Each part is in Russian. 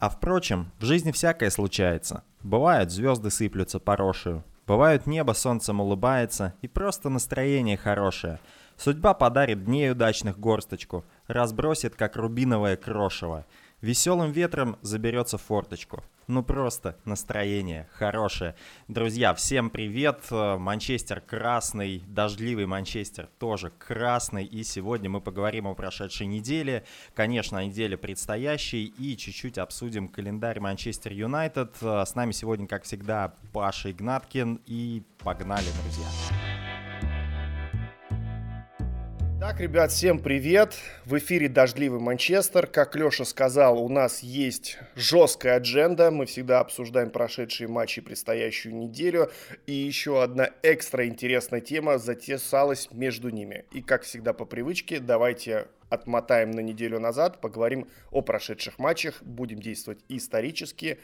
А впрочем, в жизни всякое случается. Бывают звезды сыплются порошию, бывают небо солнцем улыбается и просто настроение хорошее. Судьба подарит дней удачных горсточку, разбросит, как рубиновое крошево. Веселым ветром заберется форточку. Ну просто настроение хорошее. Друзья, всем привет. Манчестер красный, дождливый Манчестер тоже красный. И сегодня мы поговорим о прошедшей неделе. Конечно, о неделе предстоящей. И чуть-чуть обсудим календарь Манчестер Юнайтед. С нами сегодня, как всегда, Паша Игнаткин. И погнали, друзья. Так, ребят, всем привет! В эфире «Дождливый Манчестер». Как Леша сказал, у нас есть жесткая адженда. Мы всегда обсуждаем прошедшие матчи предстоящую неделю. И еще одна экстра интересная тема затесалась между ними. И, как всегда по привычке, давайте отмотаем на неделю назад, поговорим о прошедших матчах, будем действовать исторически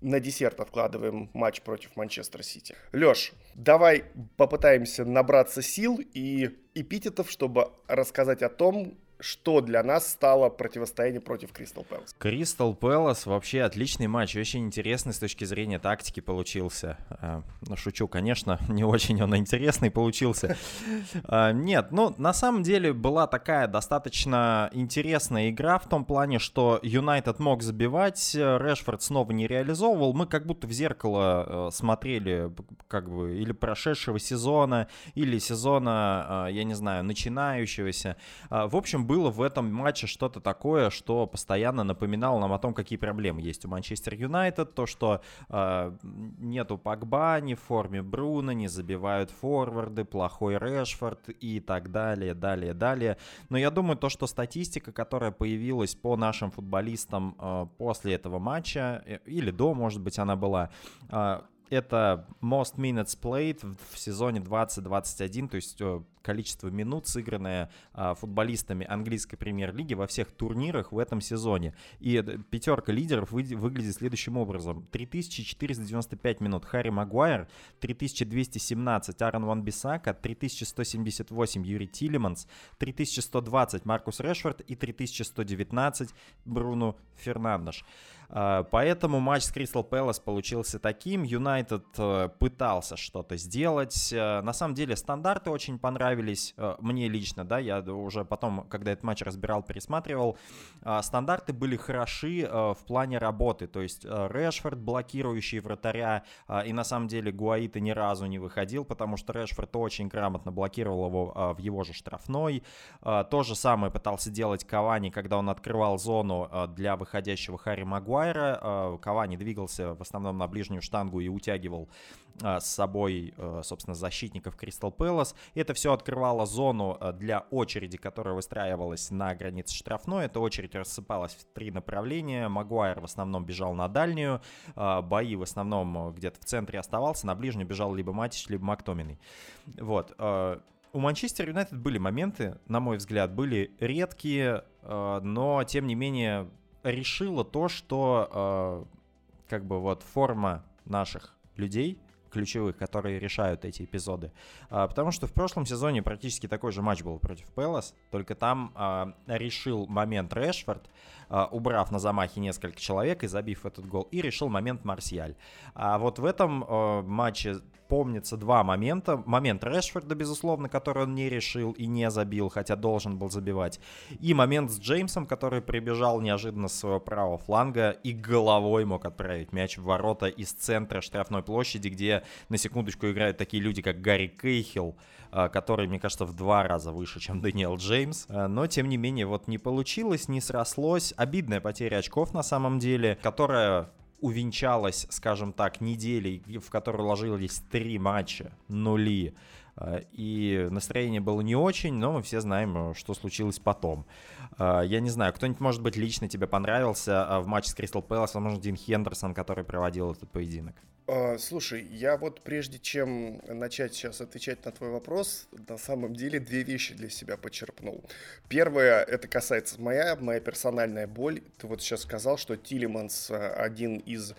на десерт откладываем матч против Манчестер Сити. Леш, давай попытаемся набраться сил и эпитетов, чтобы рассказать о том, что для нас стало противостояние против Кристал Пэлас. Кристал Пэлас вообще отличный матч, очень интересный с точки зрения тактики получился. А, ну, шучу, конечно, не очень он интересный получился. А, нет, ну, на самом деле была такая достаточно интересная игра в том плане, что Юнайтед мог забивать, Решфорд снова не реализовывал. Мы как будто в зеркало э, смотрели, как бы, или прошедшего сезона, или сезона, э, я не знаю, начинающегося. А, в общем, было в этом матче что-то такое, что постоянно напоминало нам о том, какие проблемы есть у Манчестер Юнайтед, то, что э, нету Пакба не в форме Бруна, не забивают форварды, плохой Решфорд и так далее, далее, далее. Но я думаю, то, что статистика, которая появилась по нашим футболистам э, после этого матча, э, или до, может быть, она была, э, это most minutes played в сезоне 2021, то есть э, количество минут, сыгранное а, футболистами английской премьер-лиги во всех турнирах в этом сезоне. И пятерка лидеров вы, выглядит следующим образом. 3495 минут Харри Магуайр, 3217 Аарон Ван Бисака, 3178 Юрий Тилеманс, 3120 Маркус Решфорд и 3119 Бруно Фернандеш. А, поэтому матч с Кристал Пэлас получился таким. Юнайтед э, пытался что-то сделать. Э, на самом деле стандарты очень понравились э, мне лично, да, я уже потом, когда этот матч разбирал, пересматривал. Стандарты были хороши в плане работы, то есть Решфорд, блокирующий вратаря, и на самом деле Гуаита ни разу не выходил, потому что Решфорд очень грамотно блокировал его в его же штрафной. То же самое пытался делать Кавани, когда он открывал зону для выходящего Харри Магуайра. А, Кавани двигался в основном на ближнюю штангу и утягивал а, с собой, а, собственно, защитников Кристал Пэлас. Это все открывало зону для очереди, которая выстраивалась на границе штрафной. Эта очередь рассыпалась в три направления. Магуайр в основном бежал на дальнюю, бои в основном где-то в центре оставался, на ближнюю бежал либо Матич, либо Мактоминой. Вот. У Манчестер Юнайтед были моменты, на мой взгляд, были редкие, но тем не менее решила то, что э, как бы вот форма наших людей ключевых, которые решают эти эпизоды. А, потому что в прошлом сезоне практически такой же матч был против Пелос, только там а, решил момент Решфорд, а, убрав на замахе несколько человек и забив этот гол, и решил момент Марсиаль. А вот в этом матче помнится два момента. Момент Решфорда, безусловно, который он не решил и не забил, хотя должен был забивать. И момент с Джеймсом, который прибежал неожиданно с своего правого фланга и головой мог отправить мяч в ворота из центра штрафной площади, где на секундочку играют такие люди, как Гарри Кейхилл, а, который, мне кажется, в два раза выше, чем Дэниел Джеймс. А, но, тем не менее, вот не получилось, не срослось. Обидная потеря очков на самом деле, которая увенчалась, скажем так, неделей, в которую ложились три матча, нули. А, и настроение было не очень, но мы все знаем, что случилось потом. А, я не знаю, кто-нибудь, может быть, лично тебе понравился а, в матче с Кристал Пэлас, возможно, Дин Хендерсон, который проводил этот поединок? Слушай, я вот прежде чем начать сейчас отвечать на твой вопрос, на самом деле две вещи для себя почерпнул. Первое, это касается моя, моя персональная боль. Ты вот сейчас сказал, что Тилиманс один из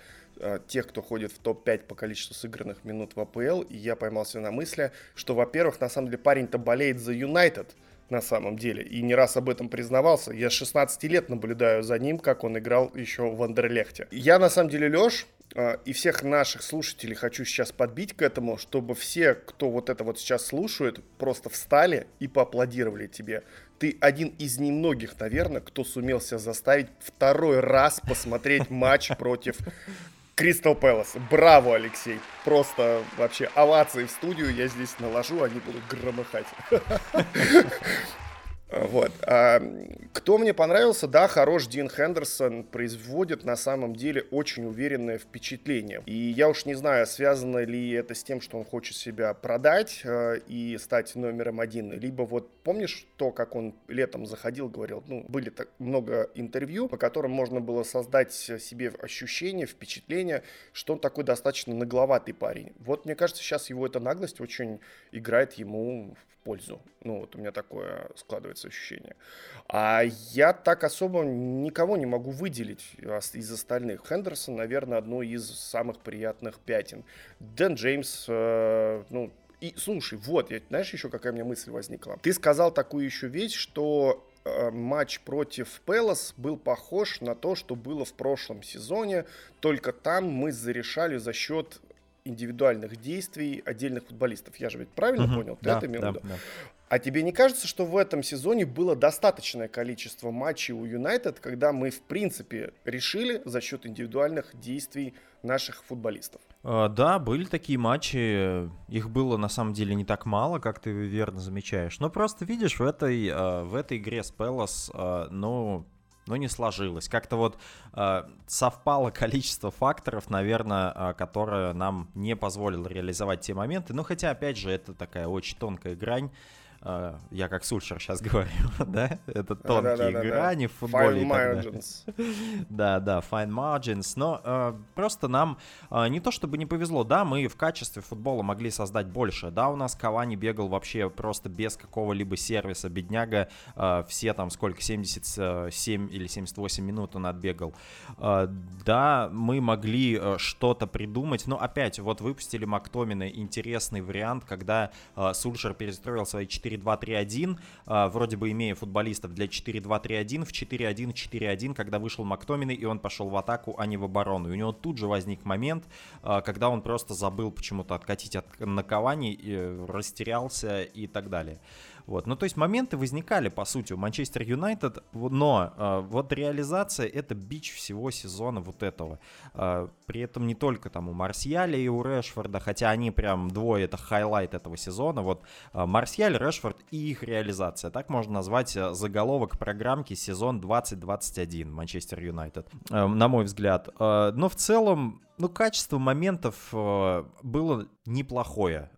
тех, кто ходит в топ-5 по количеству сыгранных минут в АПЛ, и я поймался на мысли, что, во-первых, на самом деле парень-то болеет за Юнайтед, на самом деле, и не раз об этом признавался. Я с 16 лет наблюдаю за ним, как он играл еще в Андерлехте. Я, на самом деле, Леш, а, и всех наших слушателей хочу сейчас подбить к этому, чтобы все, кто вот это вот сейчас слушает, просто встали и поаплодировали тебе. Ты один из немногих, наверное, кто сумел себя заставить второй раз посмотреть матч против Кристал Пэлас. Браво, Алексей. Просто вообще овации в студию я здесь наложу, они будут громыхать. Вот. Кто мне понравился, да, хорош Дин Хендерсон производит на самом деле очень уверенное впечатление. И я уж не знаю, связано ли это с тем, что он хочет себя продать э, и стать номером один, либо вот помнишь то, как он летом заходил, говорил, ну, были так много интервью, по которым можно было создать себе ощущение, впечатление, что он такой достаточно нагловатый парень. Вот мне кажется, сейчас его эта наглость очень играет ему пользу. Ну, вот у меня такое складывается ощущение. А я так особо никого не могу выделить из остальных. Хендерсон, наверное, одно из самых приятных пятен. Дэн Джеймс, э, ну, и слушай, вот, я, знаешь, еще какая у меня мысль возникла. Ты сказал такую еще вещь, что э, матч против Пелос был похож на то, что было в прошлом сезоне, только там мы зарешали за счет индивидуальных действий отдельных футболистов. Я же ведь правильно угу, понял? Ты да, это имел да? Да. А тебе не кажется, что в этом сезоне было достаточное количество матчей у Юнайтед, когда мы, в принципе, решили за счет индивидуальных действий наших футболистов? А, да, были такие матчи. Их было на самом деле не так мало, как ты верно замечаешь. Но просто видишь, в этой, а, в этой игре с Пелос, а, ну, но не сложилось. Как-то вот совпало количество факторов, наверное, э, которое нам не позволило реализовать те моменты. Но хотя, опять же, это такая очень тонкая грань. А, я как Сульшер сейчас говорю, да, это тонкие да, да, да, грани в футболе. Fine margins. Да, да, fine margins, но э, просто нам э, не то чтобы не повезло, да, мы в качестве футбола могли создать больше, да, у нас Кавани бегал вообще просто без какого-либо сервиса, бедняга, э, все там сколько, 77 или 78 минут он отбегал, э, да, мы могли э, что-то придумать, но опять, вот выпустили Мактомина интересный вариант, когда э, Сульшер перестроил свои 4 4-2-3-1, а, вроде бы имея футболистов для 4-2-3-1, в 4-1-4-1, когда вышел Мактоминой, и он пошел в атаку, а не в оборону. И у него тут же возник момент, а, когда он просто забыл почему-то откатить от накования, растерялся и так далее. Вот. Ну, то есть моменты возникали, по сути, у Манчестер Юнайтед, но э, вот реализация — это бич всего сезона вот этого. Э, при этом не только там у Марсиаля и у Решфорда, хотя они прям двое — это highlight этого сезона. Вот э, Марсиаль, Решфорд и их реализация. Так можно назвать заголовок программки сезон 2021 Манчестер Юнайтед, э, на мой взгляд. Э, но в целом ну, качество моментов было неплохое.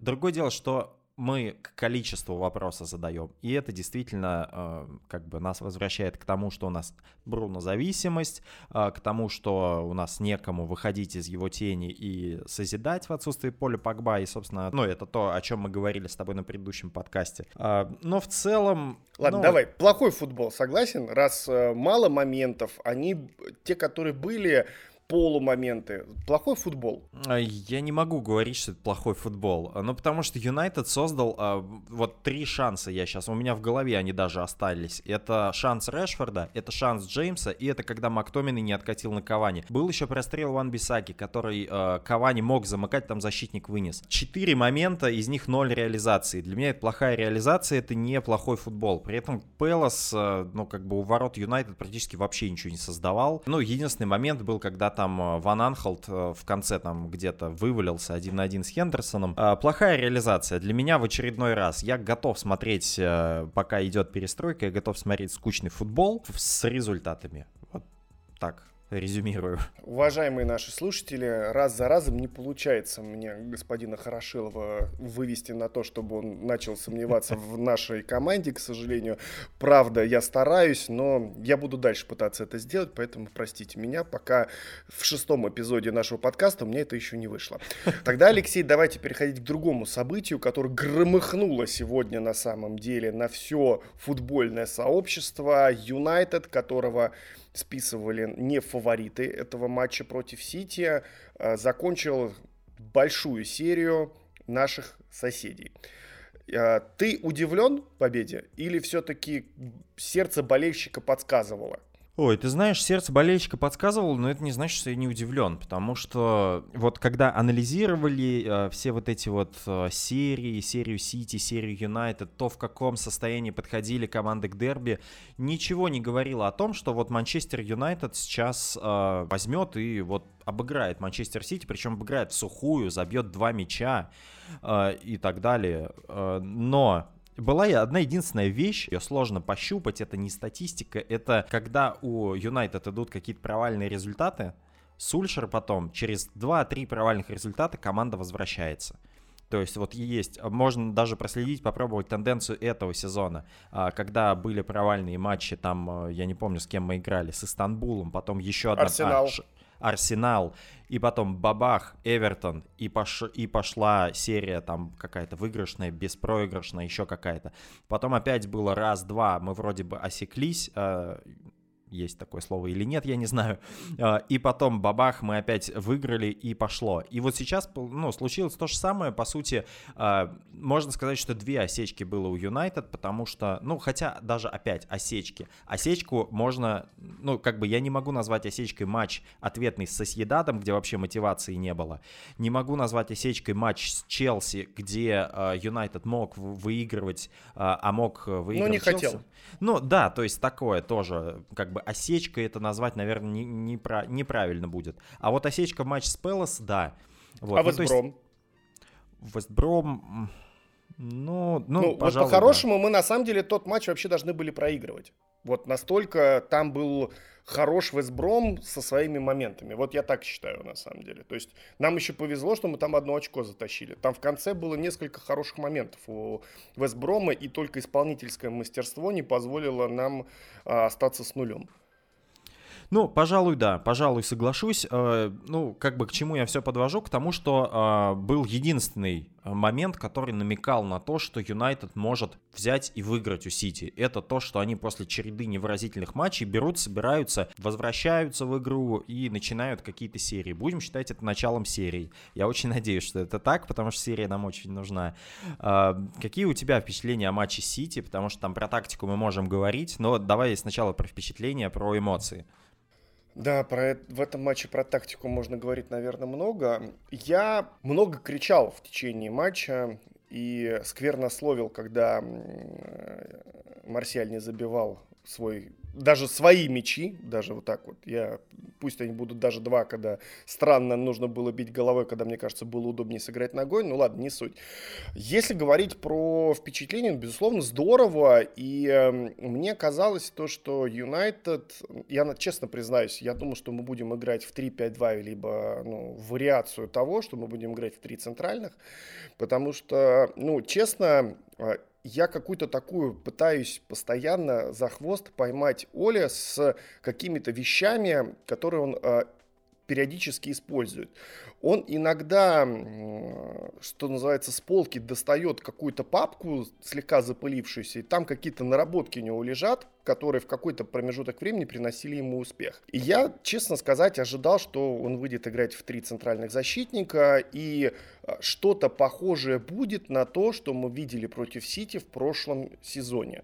Другое дело, что мы к количеству вопроса задаем. И это действительно э, как бы нас возвращает к тому, что у нас Бруно зависимость, э, к тому, что у нас некому выходить из его тени и созидать в отсутствии поля Погба. И, собственно, ну, это то, о чем мы говорили с тобой на предыдущем подкасте. Э, но в целом... Ладно, ну... давай. Плохой футбол, согласен? Раз э, мало моментов, они, те, которые были, полумоменты. Плохой футбол. А, я не могу говорить, что это плохой футбол. Ну, потому что Юнайтед создал а, вот три шанса я сейчас. У меня в голове они даже остались. Это шанс Решфорда, это шанс Джеймса, и это когда Мактомины не откатил на Кавани. Был еще прострел Ван Бисаки, который а, Кавани мог замыкать, там защитник вынес. Четыре момента, из них ноль реализации. Для меня это плохая реализация, это не плохой футбол. При этом Пелос, а, ну, как бы у ворот Юнайтед практически вообще ничего не создавал. Ну, единственный момент был, когда там э, Ван Анхолд э, в конце там где-то вывалился один на один с Хендерсоном. Э, плохая реализация. Для меня в очередной раз. Я готов смотреть, пока идет перестройка, я готов смотреть скучный футбол с результатами. Вот так резюмирую. Уважаемые наши слушатели, раз за разом не получается мне господина Хорошилова вывести на то, чтобы он начал сомневаться в нашей команде, к сожалению. Правда, я стараюсь, но я буду дальше пытаться это сделать, поэтому простите меня, пока в шестом эпизоде нашего подкаста у меня это еще не вышло. Тогда, Алексей, давайте переходить к другому событию, которое громыхнуло сегодня на самом деле на все футбольное сообщество. Юнайтед, которого списывали не фавориты этого матча против Сити, а, закончил большую серию наших соседей. Э, ты удивлен победе или все-таки сердце болельщика подсказывало? Ой, ты знаешь, сердце болельщика подсказывало, но это не значит, что я не удивлен, потому что вот когда анализировали э, все вот эти вот э, серии, серию Сити, серию Юнайтед, то в каком состоянии подходили команды к дерби, ничего не говорило о том, что вот Манчестер Юнайтед сейчас э, возьмет и вот обыграет Манчестер Сити, причем обыграет в сухую, забьет два мяча э, и так далее. Э, но была одна единственная вещь, ее сложно пощупать, это не статистика, это когда у Юнайтед идут какие-то провальные результаты, Сульшер потом, через 2-3 провальных результата команда возвращается. То есть вот есть, можно даже проследить, попробовать тенденцию этого сезона, а, когда были провальные матчи, там, а, я не помню, с кем мы играли, с Истанбулом, потом еще одна... Арсенал. А, Арсенал, и потом бабах, Эвертон, и, пош... и пошла серия там какая-то выигрышная, беспроигрышная, еще какая-то. Потом опять было раз-два, мы вроде бы осеклись, э, есть такое слово или нет, я не знаю. А, и потом бабах, мы опять выиграли и пошло. И вот сейчас, ну, случилось то же самое, по сути, а, можно сказать, что две осечки было у Юнайтед, потому что, ну, хотя даже опять осечки. Осечку можно, ну, как бы я не могу назвать осечкой матч ответный с Соседадом, где вообще мотивации не было. Не могу назвать осечкой матч с Челси, где а, Юнайтед мог выигрывать, а мог выиграть Ну, не Челси. хотел. Ну, да, то есть такое тоже, как бы бы осечкой это назвать, наверное, не, не про, неправильно будет. А вот осечка в матч с Пелос, да. Вот. А ну, Вестбром? Вестбром... Ну, ну, ну пожалуй, вот по-хорошему да. мы на самом деле тот матч вообще должны были проигрывать. Вот настолько там был хорош Вестбром со своими моментами. Вот я так считаю на самом деле. То есть нам еще повезло, что мы там одно очко затащили. Там в конце было несколько хороших моментов у Вестброма, и только исполнительское мастерство не позволило нам а, остаться с нулем. Ну, пожалуй, да, пожалуй, соглашусь. Э, ну, как бы к чему я все подвожу? К тому, что э, был единственный э, момент, который намекал на то, что Юнайтед может взять и выиграть у Сити. Это то, что они после череды невыразительных матчей берут, собираются, возвращаются в игру и начинают какие-то серии. Будем считать это началом серии. Я очень надеюсь, что это так, потому что серия нам очень нужна. Какие у тебя впечатления о матче Сити? Потому что там про тактику мы можем говорить, но давай сначала про впечатления, про эмоции. Да, про, в этом матче про тактику можно говорить, наверное, много. Я много кричал в течение матча и сквернословил, когда Марсиаль не забивал свой даже свои мечи, даже вот так вот, я, пусть они будут даже два, когда странно нужно было бить головой, когда, мне кажется, было удобнее сыграть ногой, ну ладно, не суть. Если говорить про впечатление, безусловно, здорово, и э, мне казалось то, что Юнайтед, я честно признаюсь, я думал, что мы будем играть в 3-5-2, либо ну, вариацию того, что мы будем играть в три центральных, потому что, ну, честно, а, я какую-то такую пытаюсь постоянно за хвост поймать Оля с какими-то вещами, которые он э, периодически использует. Он иногда, что называется, с полки достает какую-то папку, слегка запылившуюся, и там какие-то наработки у него лежат, которые в какой-то промежуток времени приносили ему успех. И я, честно сказать, ожидал, что он выйдет играть в три центральных защитника, и а, что-то похожее будет на то, что мы видели против Сити в прошлом сезоне.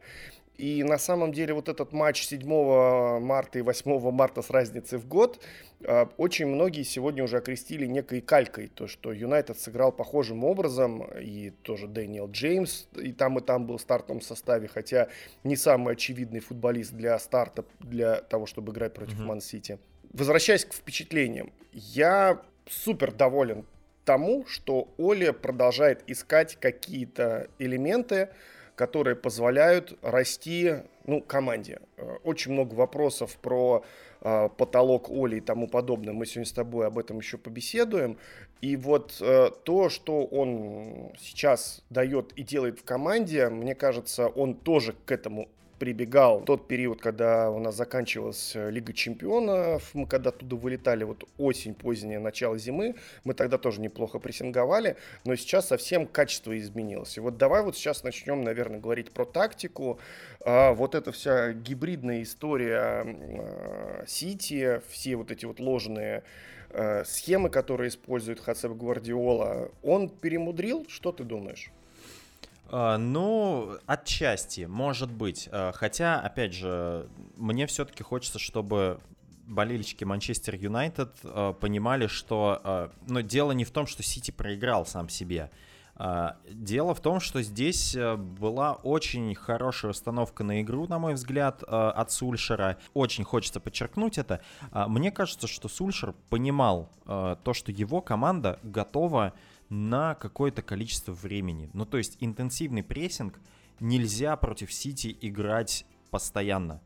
И на самом деле вот этот матч 7 марта и 8 марта с разницей в год а, очень многие сегодня уже окрестили некой калькой, то, что Юнайтед сыграл похожим образом, и тоже Дэниел Джеймс и там, и там был в стартовом составе, хотя не самый очевидный футболист для старта, для того, чтобы играть против mm-hmm. Ман-Сити. Возвращаясь к впечатлениям, я супер доволен тому, что Оля продолжает искать какие-то элементы, которые позволяют расти ну, команде. Э, очень много вопросов про э, потолок Оли и тому подобное. Мы сегодня с тобой об этом еще побеседуем. И вот э, то, что он сейчас дает и делает в команде, мне кажется, он тоже к этому прибегал тот период, когда у нас заканчивалась э, Лига Чемпионов, мы когда оттуда вылетали, вот осень, позднее, начало зимы, мы тогда тоже неплохо прессинговали, но сейчас совсем качество изменилось. И вот давай вот сейчас начнем, наверное, говорить про тактику. А, вот эта вся гибридная история а, все вот эти вот ложные а, схемы, которые использует Хацеп Гвардиола, он перемудрил? Что ты думаешь? Uh, ну, отчасти, может быть. Uh, хотя, опять же, мне все-таки хочется, чтобы болельщики Манчестер Юнайтед uh, понимали, что ну, дело не в том, что Сити проиграл сам себе. Дело в том, что здесь была очень хорошая установка на игру, на мой взгляд, от Сульшера. Очень хочется подчеркнуть это. Мне кажется, что Сульшер понимал то, что его команда готова на какое-то количество времени. Ну, то есть интенсивный прессинг нельзя против Сити играть постоянно.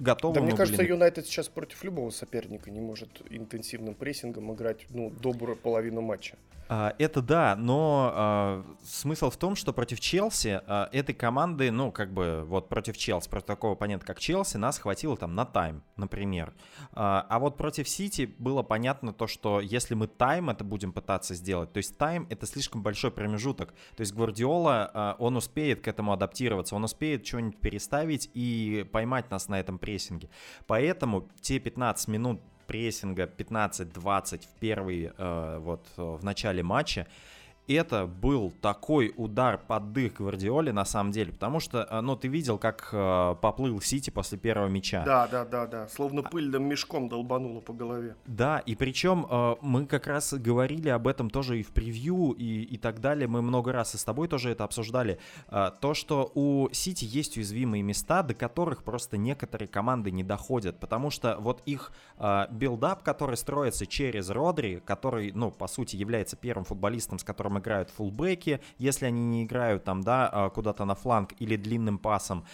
Готовы да, мне кажется, Юнайтед сейчас против любого соперника не может интенсивным прессингом играть ну, добрую половину матча. А, это да, но а, смысл в том, что против Челси а, этой команды, ну, как бы, вот против Челси, против такого оппонента, как Челси, нас хватило там на тайм, например. А, а вот против Сити было понятно то, что если мы тайм это будем пытаться сделать, то есть тайм это слишком большой промежуток. То есть Гвардиола, а, он успеет к этому адаптироваться, он успеет что-нибудь переставить и поймать нас на этом прессинге. Поэтому те 15 минут прессинга 15-20 в первый, э, вот в начале матча, это был такой удар под дых Гвардиоле на самом деле, потому что, э, ну, ты видел, как э, поплыл Сити после первого мяча. Да, да, да, да, словно пыльным мешком долбануло по голове. Да, и причем э, мы как раз говорили об этом тоже и в превью, и, и так далее, мы много раз и с тобой тоже это обсуждали, э, то, что у Сити есть уязвимые места, до которых просто некоторые команды не доходят, потому что вот их э, build-up, который строится через Родри, который, ну, по сути, является первым футболистом, с которым играют фулбеки, если они не играют там, да, а, куда-то на фланг или длинным пасом,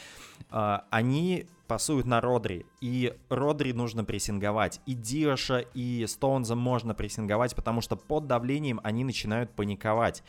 а, они пасуют на Родри, и Родри нужно прессинговать, и Диаша, и Стоунза можно прессинговать, потому что под давлением они начинают паниковать.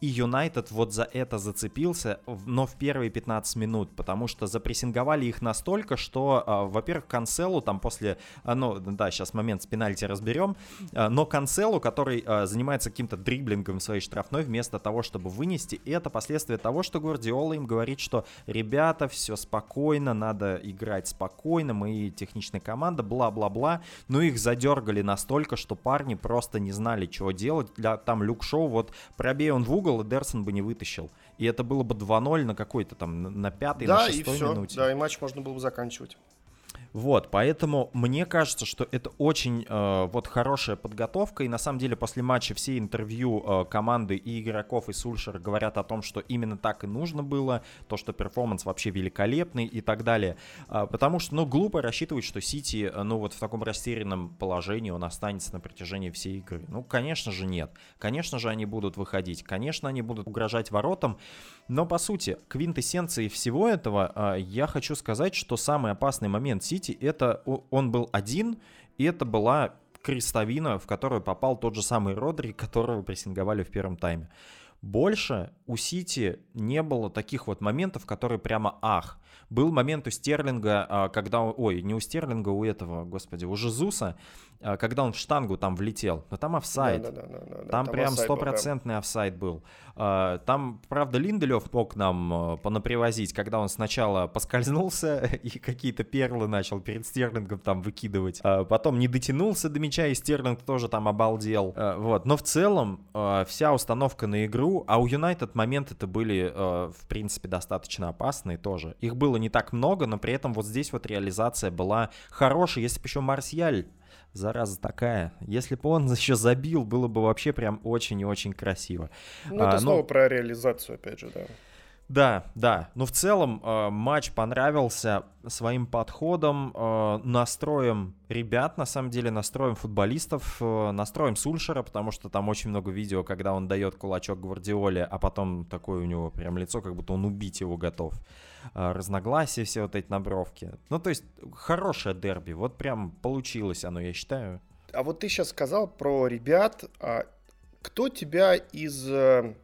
И Юнайтед вот за это зацепился, но в первые 15 минут, потому что запрессинговали их настолько, что, э, во-первых, Канцелу там после, э, ну да, сейчас момент с пенальти разберем, э, но Канцелу, который занимается каким-то дриблингом своей штрафной, вместо того, чтобы вынести, это последствия того, что Гвардиола им говорит, что ребята, все спокойно, надо играть спокойно, мы техничная команда, бла-бла-бла, но их задергали настолько, что парни просто не знали, чего делать, там Люк Шоу, вот пробей он в угол, угол, и Дерсон бы не вытащил. И это было бы 2-0 на какой-то там, на пятой, да, на шестой и все. минуте. Да, и матч можно было бы заканчивать. Вот, поэтому мне кажется, что это очень э, вот хорошая подготовка, и на самом деле после матча все интервью э, команды и игроков, и Сульшера говорят о том, что именно так и нужно было, то, что performance вообще великолепный и так далее, э, потому что, ну, глупо рассчитывать, что Сити, э, ну, вот в таком растерянном положении он останется на протяжении всей игры. Ну, конечно же, нет. Конечно же, они будут выходить, конечно, они будут угрожать воротам, но, по сути, квинтэссенцией всего этого э, я хочу сказать, что самый опасный момент Сити Сити, это он был один, и это была крестовина, в которую попал тот же самый Родри, которого прессинговали в первом тайме. Больше у Сити не было таких вот моментов, которые прямо ах. Был момент у Стерлинга, а, когда... Ой, не у Стерлинга, у этого, господи, у Жезуса, а, когда он в штангу там влетел. Но там офсайд. Да, да, да, да, да. Там, там прям стопроцентный офсайд был. А, там, правда, Линделев мог нам понапривозить, когда он сначала поскользнулся и какие-то перлы начал перед Стерлингом там выкидывать. Потом не дотянулся до мяча, и Стерлинг тоже там обалдел. Вот. Но в целом вся установка на игру, а у Юнайтед моменты-то были, в принципе, достаточно опасные тоже. Их было не так много, но при этом вот здесь вот реализация была хорошая. Если бы еще Марсиаль зараза такая. Если бы он еще забил, было бы вообще прям очень и очень красиво. Ну, это а, снова но... про реализацию, опять же, да. Да, да. Но в целом э, матч понравился своим подходом, э, настроем ребят, на самом деле, настроем футболистов, э, настроем Сульшера, потому что там очень много видео, когда он дает кулачок Гвардиоле, а потом такое у него прям лицо, как будто он убить его готов. Э, разногласия, все вот эти набровки. Ну, то есть, хорошее дерби. Вот прям получилось оно, я считаю. А вот ты сейчас сказал про ребят. А кто тебя из э,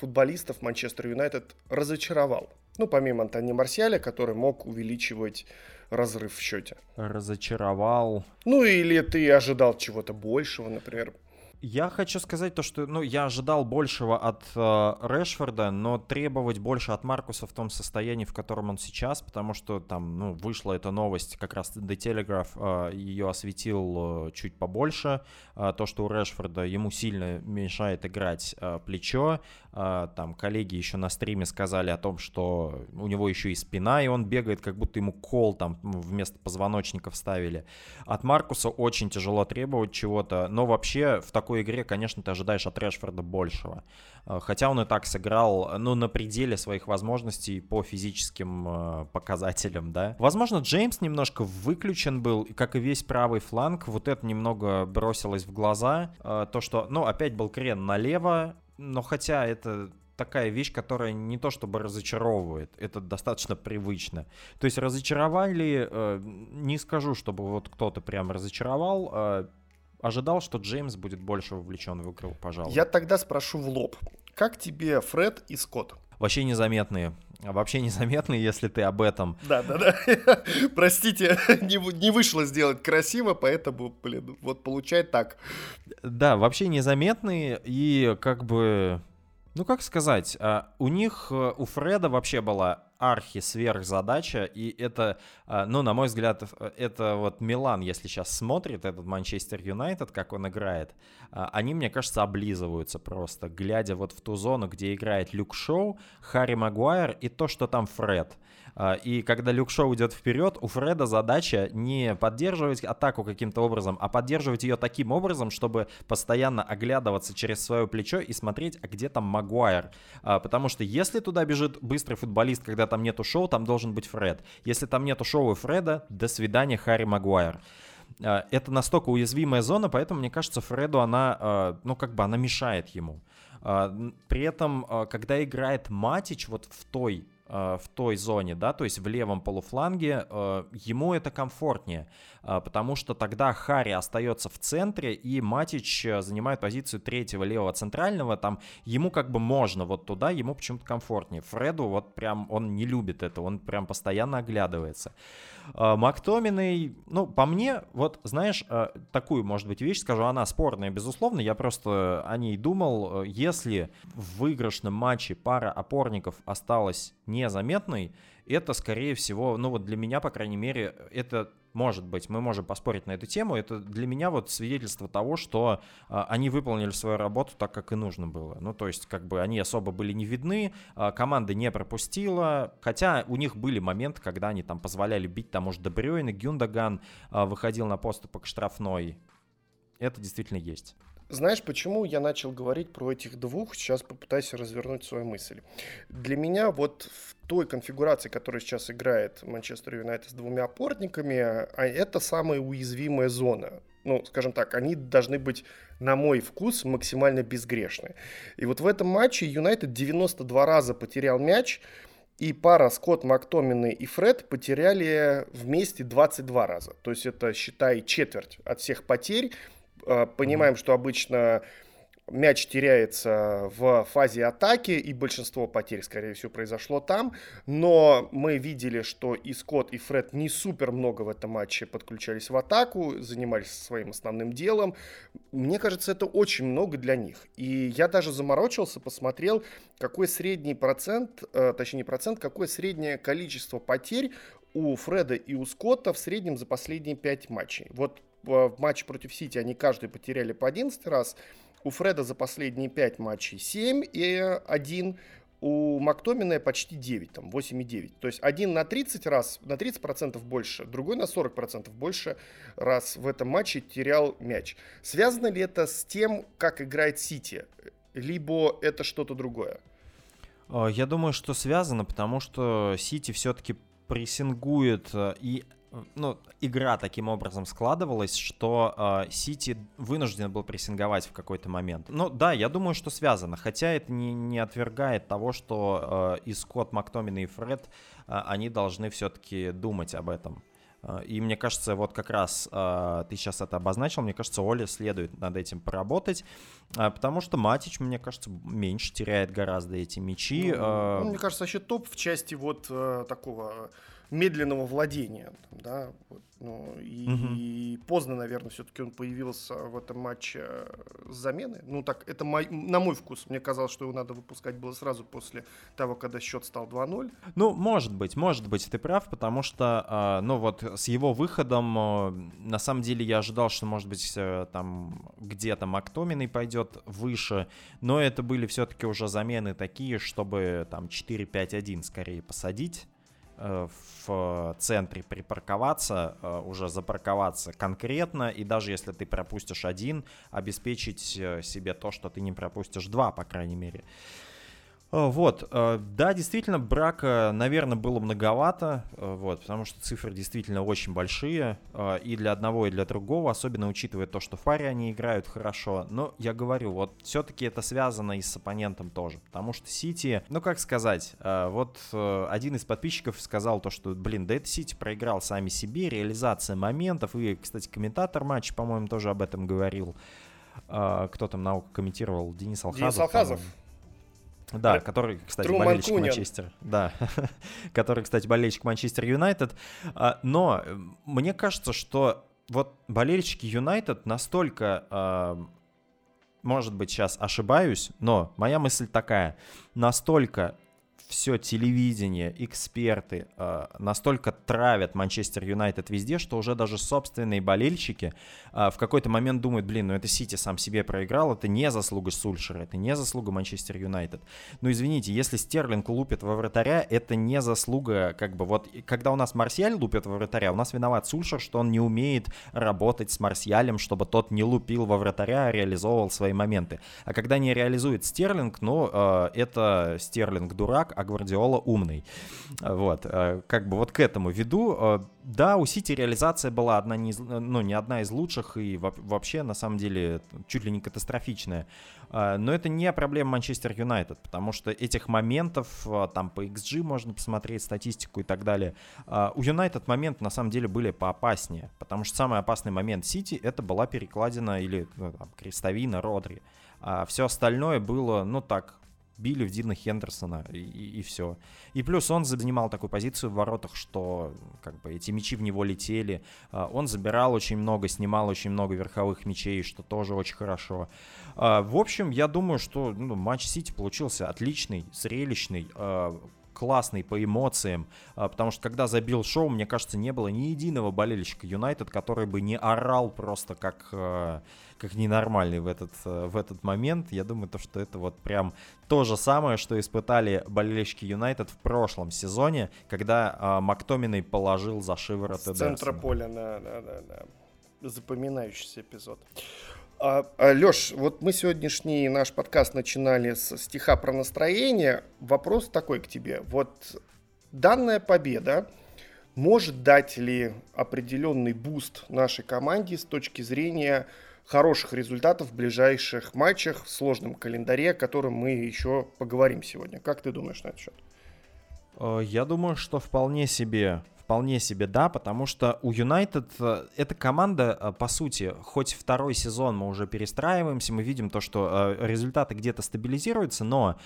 футболистов Манчестер Юнайтед разочаровал? Ну, помимо Антони Марсиаля, который мог увеличивать разрыв в счете. Разочаровал. Ну, или ты ожидал чего-то большего, например. Я хочу сказать то, что ну, я ожидал большего от э, Решфорда, но требовать больше от Маркуса в том состоянии, в котором он сейчас, потому что там ну, вышла эта новость, как раз The Telegraph э, ее осветил э, чуть побольше. Э, то, что у Решфорда ему сильно мешает играть э, плечо. Э, там коллеги еще на стриме сказали о том, что у него еще и спина, и он бегает, как будто ему кол там вместо позвоночника вставили. От Маркуса очень тяжело требовать чего-то, но вообще в таком такой игре, конечно, ты ожидаешь от Решфорда большего. Э, хотя он и так сыграл, ну, на пределе своих возможностей по физическим э, показателям, да. Возможно, Джеймс немножко выключен был, как и весь правый фланг. Вот это немного бросилось в глаза. Э, то, что, ну, опять был крен налево, но хотя это такая вещь, которая не то чтобы разочаровывает, это достаточно привычно. То есть разочаровали, э, не скажу, чтобы вот кто-то прям разочаровал, э, ожидал, что Джеймс будет больше вовлечен в игру, пожалуй. Я тогда спрошу в лоб. Как тебе Фред и Скотт? Вообще незаметные. Вообще незаметные, если ты об этом. Да, да, да. Простите, не, не вышло сделать красиво, поэтому, блин, вот получает так. Да, вообще незаметные и как бы... Ну, как сказать, а, у них, э, у Фреда вообще была архи сверхзадача, и это, а, ну, на мой взгляд, это вот Милан, если сейчас смотрит этот Манчестер Юнайтед, как он играет, а, они, мне кажется, облизываются просто, глядя вот в ту зону, где играет Люк Шоу, Харри Магуайр и то, что там Фред. А, и когда Люк Шоу идет вперед, у Фреда задача не поддерживать атаку каким-то образом, а поддерживать ее таким образом, чтобы постоянно оглядываться через свое плечо и смотреть, а где там Магуайр. Потому что если туда бежит быстрый футболист, когда там нету шоу, там должен быть Фред. Если там нету шоу и Фреда, до свидания, Харри Магуайр. А, это настолько уязвимая зона, поэтому, мне кажется, Фреду она, а, ну, как бы она мешает ему. А, при этом, когда играет Матич вот в той в той зоне, да, то есть в левом полуфланге, ему это комфортнее, потому что тогда Хари остается в центре, и Матич занимает позицию третьего левого центрального, там ему как бы можно вот туда, ему почему-то комфортнее. Фреду вот прям он не любит это, он прям постоянно оглядывается. А, Мактоминой, ну, по мне, вот, знаешь, а, такую, может быть, вещь скажу, она спорная, безусловно, я просто о ней думал. Если в выигрышном матче пара опорников осталась незаметной, это, скорее всего, ну вот для меня, по крайней мере, это может быть, мы можем поспорить на эту тему. Это для меня вот свидетельство того, что а, они выполнили свою работу так, как и нужно было. Ну, то есть, как бы они особо были не видны, а, команда не пропустила, хотя у них были моменты, когда они там позволяли бить тому же Дебрёйна, Гюндаган а, выходил на поступок штрафной. Это действительно есть. Знаешь, почему я начал говорить про этих двух? Сейчас попытаюсь развернуть свою мысль. Для меня вот в той конфигурации, которая сейчас играет Манчестер Юнайтед с двумя опорниками, а это самая уязвимая зона. Ну, скажем так, они должны быть, на мой вкус, максимально безгрешны. И вот в этом матче Юнайтед 92 раза потерял мяч, и пара Скотт, Мактомины и Фред потеряли вместе 22 раза. То есть это, считай, четверть от всех потерь. А, понимаем, что обычно мяч теряется в фазе атаки, и большинство потерь, скорее всего, произошло там. Но мы видели, что и Скотт, и Фред не супер много в этом матче подключались в атаку, занимались своим основным делом. Мне кажется, это очень много для них. И я даже заморочился, посмотрел, какой средний процент, э, точнее не процент, какое среднее количество потерь у Фреда и у Скотта в среднем за последние пять матчей. Вот в матче против Сити они каждый потеряли по 11 раз. У Фреда за последние 5 матчей 7 и 1. У Мактомина почти 9, там 8,9. То есть один на 30 раз, на 30% больше, другой на 40% больше раз в этом матче терял мяч. Связано ли это с тем, как играет Сити? Либо это что-то другое? Э, я думаю, что связано, потому что Сити все-таки прессингует э, и ну, игра таким образом складывалась, что э, Сити вынужден был прессинговать в какой-то момент. Ну да, я думаю, что связано, хотя это не, не отвергает того, что э, и Скотт, Мактомин и Фред, э, они должны все-таки думать об этом. И мне кажется, вот как раз э, ты сейчас это обозначил, мне кажется, Оле следует над этим поработать, э, потому что Матич, мне кажется, меньше теряет гораздо эти мячи. Ну, ну, мне кажется, вообще топ в части вот э, такого медленного владения, да, вот, ну, и, угу. и поздно, наверное, все-таки он появился в этом матче с замены. Ну, так, это мой, на мой вкус. Мне казалось, что его надо выпускать было сразу после того, когда счет стал 2-0. Ну, может быть, может быть, ты прав, потому что, э, ну, вот с его выходом, э, на самом деле, я ожидал, что, может быть, э, там где-то Мактоминой пойдет выше, но это были все-таки уже замены такие, чтобы там 4-5-1 скорее посадить. Э, в центре припарковаться, э, уже запарковаться конкретно, и даже если ты пропустишь один, обеспечить э, себе то, что ты не пропустишь два, по крайней мере. Э, вот, э, да, действительно, брака, наверное, было многовато, э, вот, потому что цифры действительно очень большие, и для одного, и для другого, особенно учитывая то, что Фари они играют хорошо, но я говорю, вот, все-таки это связано и с оппонентом тоже, потому что Сити, ну, как сказать, вот один из подписчиков сказал то, что, блин, да это Сити проиграл сами себе, реализация моментов, и, кстати, комментатор матча, по-моему, тоже об этом говорил, кто там науку комментировал, Денис Алхазов. Денис Алхазов. Да, который, кстати, Труман болельщик Кунин. Манчестер. Да, который, кстати, болельщик Манчестер Юнайтед. А, но э, мне кажется, что вот болельщики Юнайтед настолько, а, может быть, сейчас ошибаюсь, но моя мысль такая, настолько все телевидение, эксперты э, настолько травят Манчестер Юнайтед везде, что уже даже собственные болельщики э, в какой-то момент думают, блин, ну это Сити сам себе проиграл, это не заслуга Сульшера, это не заслуга Манчестер Юнайтед. Ну извините, если Стерлинг лупит во вратаря, это не заслуга, как бы вот, когда у нас Марсиаль лупит во вратаря, у нас виноват Сульшер, что он не умеет работать с Марсиалем, чтобы тот не лупил во вратаря, а реализовывал свои моменты. А когда не реализует Стерлинг, ну э, это Стерлинг дурак, а Гвардиола умный. Вот, э, как бы вот к этому веду. Э, да, у Сити реализация была одна не, ну, не одна из лучших и вообще, на самом деле, чуть ли не катастрофичная. Э, но это не проблема Манчестер Юнайтед, потому что этих моментов, там по XG можно посмотреть статистику и так далее. У Юнайтед момент на самом деле были поопаснее, потому что самый опасный момент Сити это была перекладина или ну, там, крестовина Родри. А все остальное было, ну так, били в Дина Хендерсона и, и, и все. И плюс он занимал такую позицию в воротах, что как бы эти мячи в него летели. А, он забирал очень много, снимал очень много верховых мячей, что тоже очень хорошо. А, в общем, я думаю, что ну, матч Сити получился отличный, зрелищный а, классный по эмоциям, потому что когда забил шоу, мне кажется, не было ни единого болельщика Юнайтед, который бы не орал просто как как ненормальный в этот, э, в этот момент. Я думаю, то, что это вот прям то же самое, что испытали болельщики Юнайтед в прошлом сезоне, когда Мактоминой положил за шиворот С центра поля, да, да, да, да. Запоминающийся эпизод. А, а, Леш, вот мы сегодняшний наш подкаст начинали с стиха про настроение. Вопрос такой к тебе. Вот данная победа может дать ли определенный boost нашей команде с точки зрения хороших результатов в ближайших матчах в сложном календаре, о котором мы еще поговорим сегодня. Как ты думаешь на этот счет? Э, я думаю, что вполне себе, вполне себе да, потому что у Юнайтед э, эта команда, э, по сути, хоть второй сезон мы уже перестраиваемся, мы видим то, что результаты где-то стабилизируются, но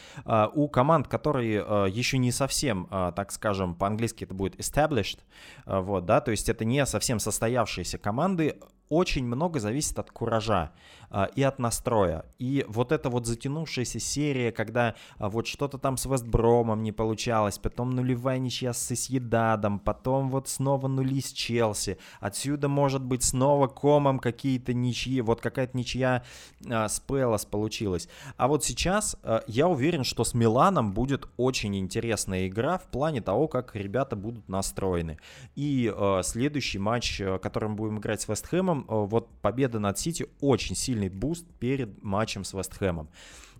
у команд, которые еще не совсем, так скажем, по-английски это будет established, вот, да, то есть это не совсем состоявшиеся команды, очень много зависит от куража а, и от настроя. И вот эта вот затянувшаяся серия, когда а, вот что-то там с Вестбромом не получалось, потом нулевая ничья с Соседадом, потом вот снова нули с Челси, отсюда может быть снова комом какие-то ничьи, вот какая-то ничья а, с Пэлас получилась. А вот сейчас а, я уверен, что с Миланом будет очень интересная игра в плане того, как ребята будут настроены. И а, следующий матч, который мы будем играть с Вестхэмом, Э, вот победа над Сити очень сильный boost перед матчем с Вест Хэмом.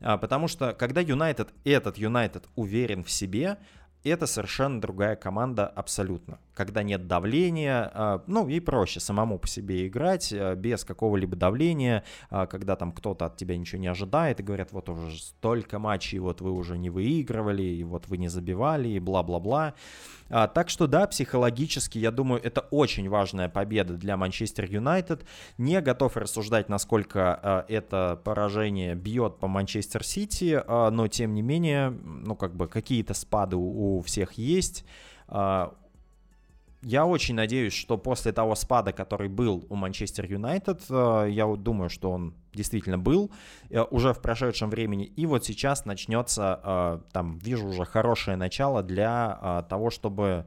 А, потому что когда Юнайтед, этот Юнайтед уверен в себе, это совершенно другая команда абсолютно. Когда нет давления, а, ну и проще самому по себе играть, а, без какого-либо давления, когда там кто-то от тебя ничего не ожидает и говорят, вот уже столько матчей, вот вы уже не выигрывали, и вот вы не забивали, и бла-бла-бла. А, так что да, психологически, я думаю, это очень важная победа для Манчестер Юнайтед. Не готов рассуждать, насколько это поражение бьет по Манчестер Сити, но тем не менее, ну как бы какие-то спады у, у всех есть. А, я очень надеюсь, что после того спада, который был у Манчестер Юнайтед, э, я думаю, что он действительно был э, уже в прошедшем времени, и вот сейчас начнется, э, там, вижу уже хорошее начало для того, чтобы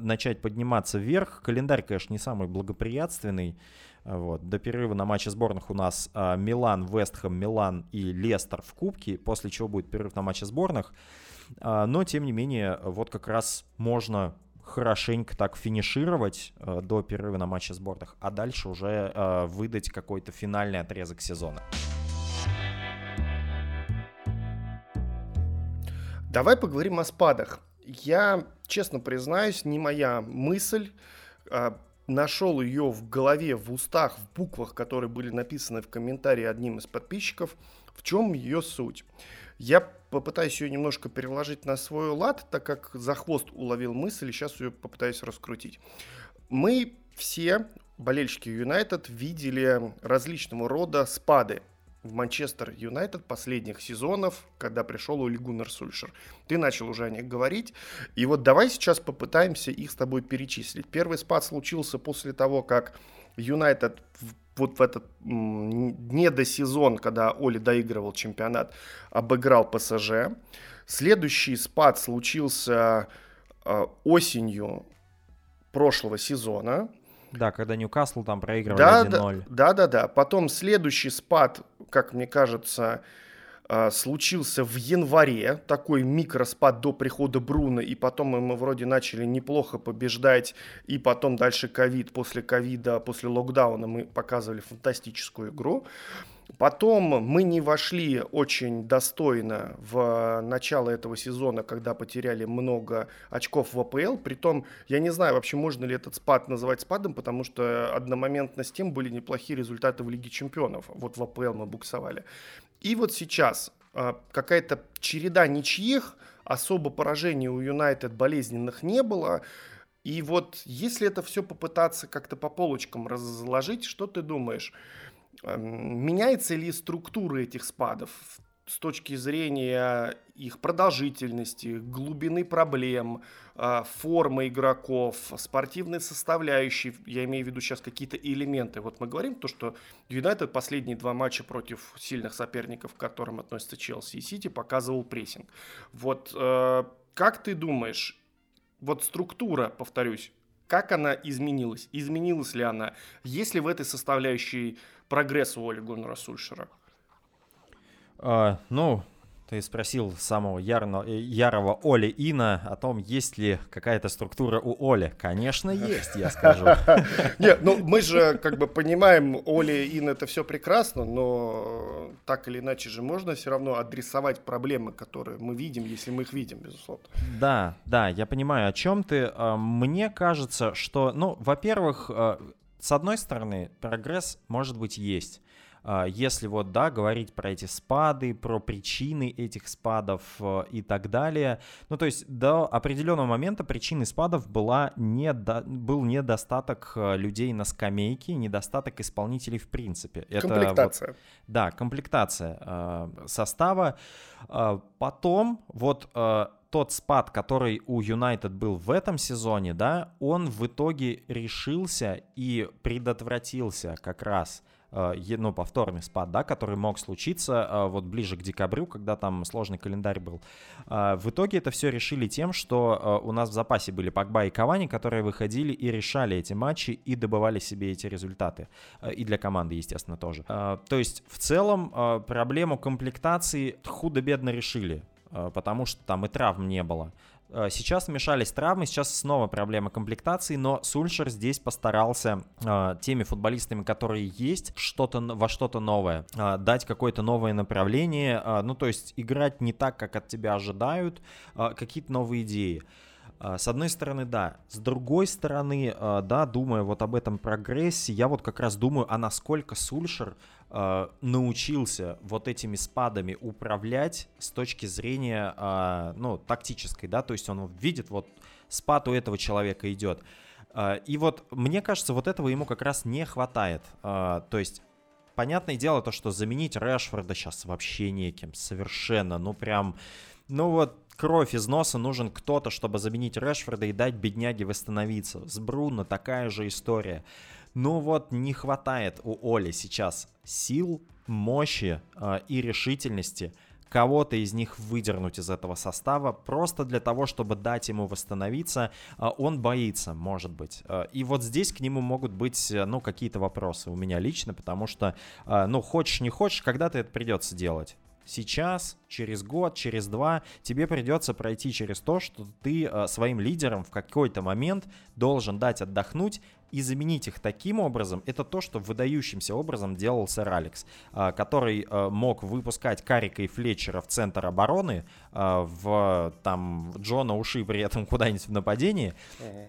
начать подниматься вверх. Календарь, конечно, не самый благоприятственный, вот. До перерыва на матче сборных у нас Милан, Вестхэм, Милан и Лестер в Кубке, после чего будет перерыв на матче сборных. Но, тем не менее, вот как раз можно хорошенько так финишировать э, до перерыва на матче сборных, а дальше уже э, выдать какой-то финальный отрезок сезона. Давай поговорим о спадах. Я, честно признаюсь, не моя мысль. А, нашел ее в голове, в устах, в буквах, которые были написаны в комментарии одним из подписчиков. В чем ее суть? Я попытаюсь ее немножко переложить на свой лад, так как за хвост уловил мысль, и сейчас ее попытаюсь раскрутить. Мы все, болельщики Юнайтед, видели различного рода спады в Манчестер Юнайтед последних сезонов, когда пришел Оли Гуннер Сульшер. Ты начал уже о них говорить. И вот давай сейчас попытаемся их с тобой перечислить. Первый спад случился после того, как Юнайтед вот в этот не до сезон, когда Оли доигрывал чемпионат, обыграл ПСЖ. Следующий спад случился э, осенью прошлого сезона. Да, когда Ньюкасл там проигрывали да, 1-0. Да, да, да. Потом следующий спад, как мне кажется, а, случился в январе, такой микроспад до прихода Бруна, и потом мы вроде начали неплохо побеждать, и потом дальше ковид, после ковида, после локдауна мы показывали фантастическую игру. Потом мы не вошли очень достойно в начало этого сезона, когда потеряли много очков в АПЛ. Притом, я не знаю вообще, можно ли этот спад называть спадом, потому что одномоментно с тем были неплохие результаты в Лиге Чемпионов. Вот в АПЛ мы буксовали. И вот сейчас а, какая-то череда ничьих, особо поражений у Юнайтед болезненных не было. И вот если это все попытаться как-то по полочкам разложить, что ты думаешь? Меняется ли структура этих спадов? С точки зрения их продолжительности, глубины проблем, а, формы игроков, спортивной составляющей, я имею в виду сейчас какие-то элементы. Вот мы говорим то, что Юнайтед последние два матча против сильных соперников, к которым относятся Челси и Сити, показывал прессинг. Вот э, как ты думаешь, вот структура, повторюсь, как она изменилась? Изменилась ли она? Есть ли в этой составляющей прогресс у Оли Гуннера Сульшера? А, ну, ты спросил самого ярного, э, ярого Оли Ина о том, есть ли какая-то структура у Оли. Конечно, есть, я скажу. Нет, ну мы же как бы понимаем, Оли Ин это все прекрасно, но так или иначе же можно все равно адресовать проблемы, которые мы видим, если мы их видим, безусловно. Да, да, я понимаю, о чем ты. А, мне кажется, что, ну, во-первых, а, с одной стороны, прогресс, может быть, есть. А, если вот, да, говорить про эти спады, про причины этих спадов э, и так далее, ну, то есть до определенного момента причиной спадов была недо... был недостаток э, людей на скамейке, недостаток исполнителей в принципе. Это комплектация. Вот, да, комплектация э, состава. Э, потом вот э, тот спад, который у Юнайтед был в этом сезоне, да, он в итоге решился и предотвратился как раз ну, повторный спад, да, который мог случиться э, вот ближе к декабрю, когда там сложный календарь был. Э, в итоге это все решили тем, что у нас в запасе были Погба и Кавани, которые выходили и решали эти матчи и добывали себе эти результаты. И для команды, естественно, тоже. То есть в целом проблему комплектации худо-бедно решили потому что там и травм не было. Э, сейчас вмешались травмы, сейчас снова проблема комплектации, но Сульшер здесь постарался э, теми футболистами, которые есть, что-то во что-то новое, э, дать какое-то новое направление, э, ну то есть играть не так, как от тебя ожидают, э, какие-то новые идеи. Э, с одной стороны, да. С другой стороны, э, да, думая вот об этом прогрессе, я вот как раз думаю, а насколько Сульшер э, научился вот этими спадами управлять с точки зрения, э, ну, тактической, да, то есть он видит, вот спад у этого человека идет. Э, и вот мне кажется, вот этого ему как раз не хватает. Э, то есть понятное дело то, что заменить Решфорда сейчас вообще неким, совершенно, ну прям, ну вот кровь из носа нужен кто-то, чтобы заменить Решфорда и дать бедняге восстановиться. С Бруно такая же история. Но вот не хватает у Оли сейчас сил, мощи э, и решительности кого-то из них выдернуть из этого состава просто для того, чтобы дать ему восстановиться. Э, он боится, может быть. Э, и вот здесь к нему могут быть, э, ну, какие-то вопросы у меня лично, потому что, ну, хочешь не хочешь, когда-то это придется делать сейчас, через год, через два тебе придется пройти через то, что ты э, своим лидерам в какой-то момент должен дать отдохнуть и заменить их таким образом, это то, что выдающимся образом делал сэр Алекс, э, который э, мог выпускать Карика и Флетчера в центр обороны, э, в там Джона Уши при этом куда-нибудь в нападении,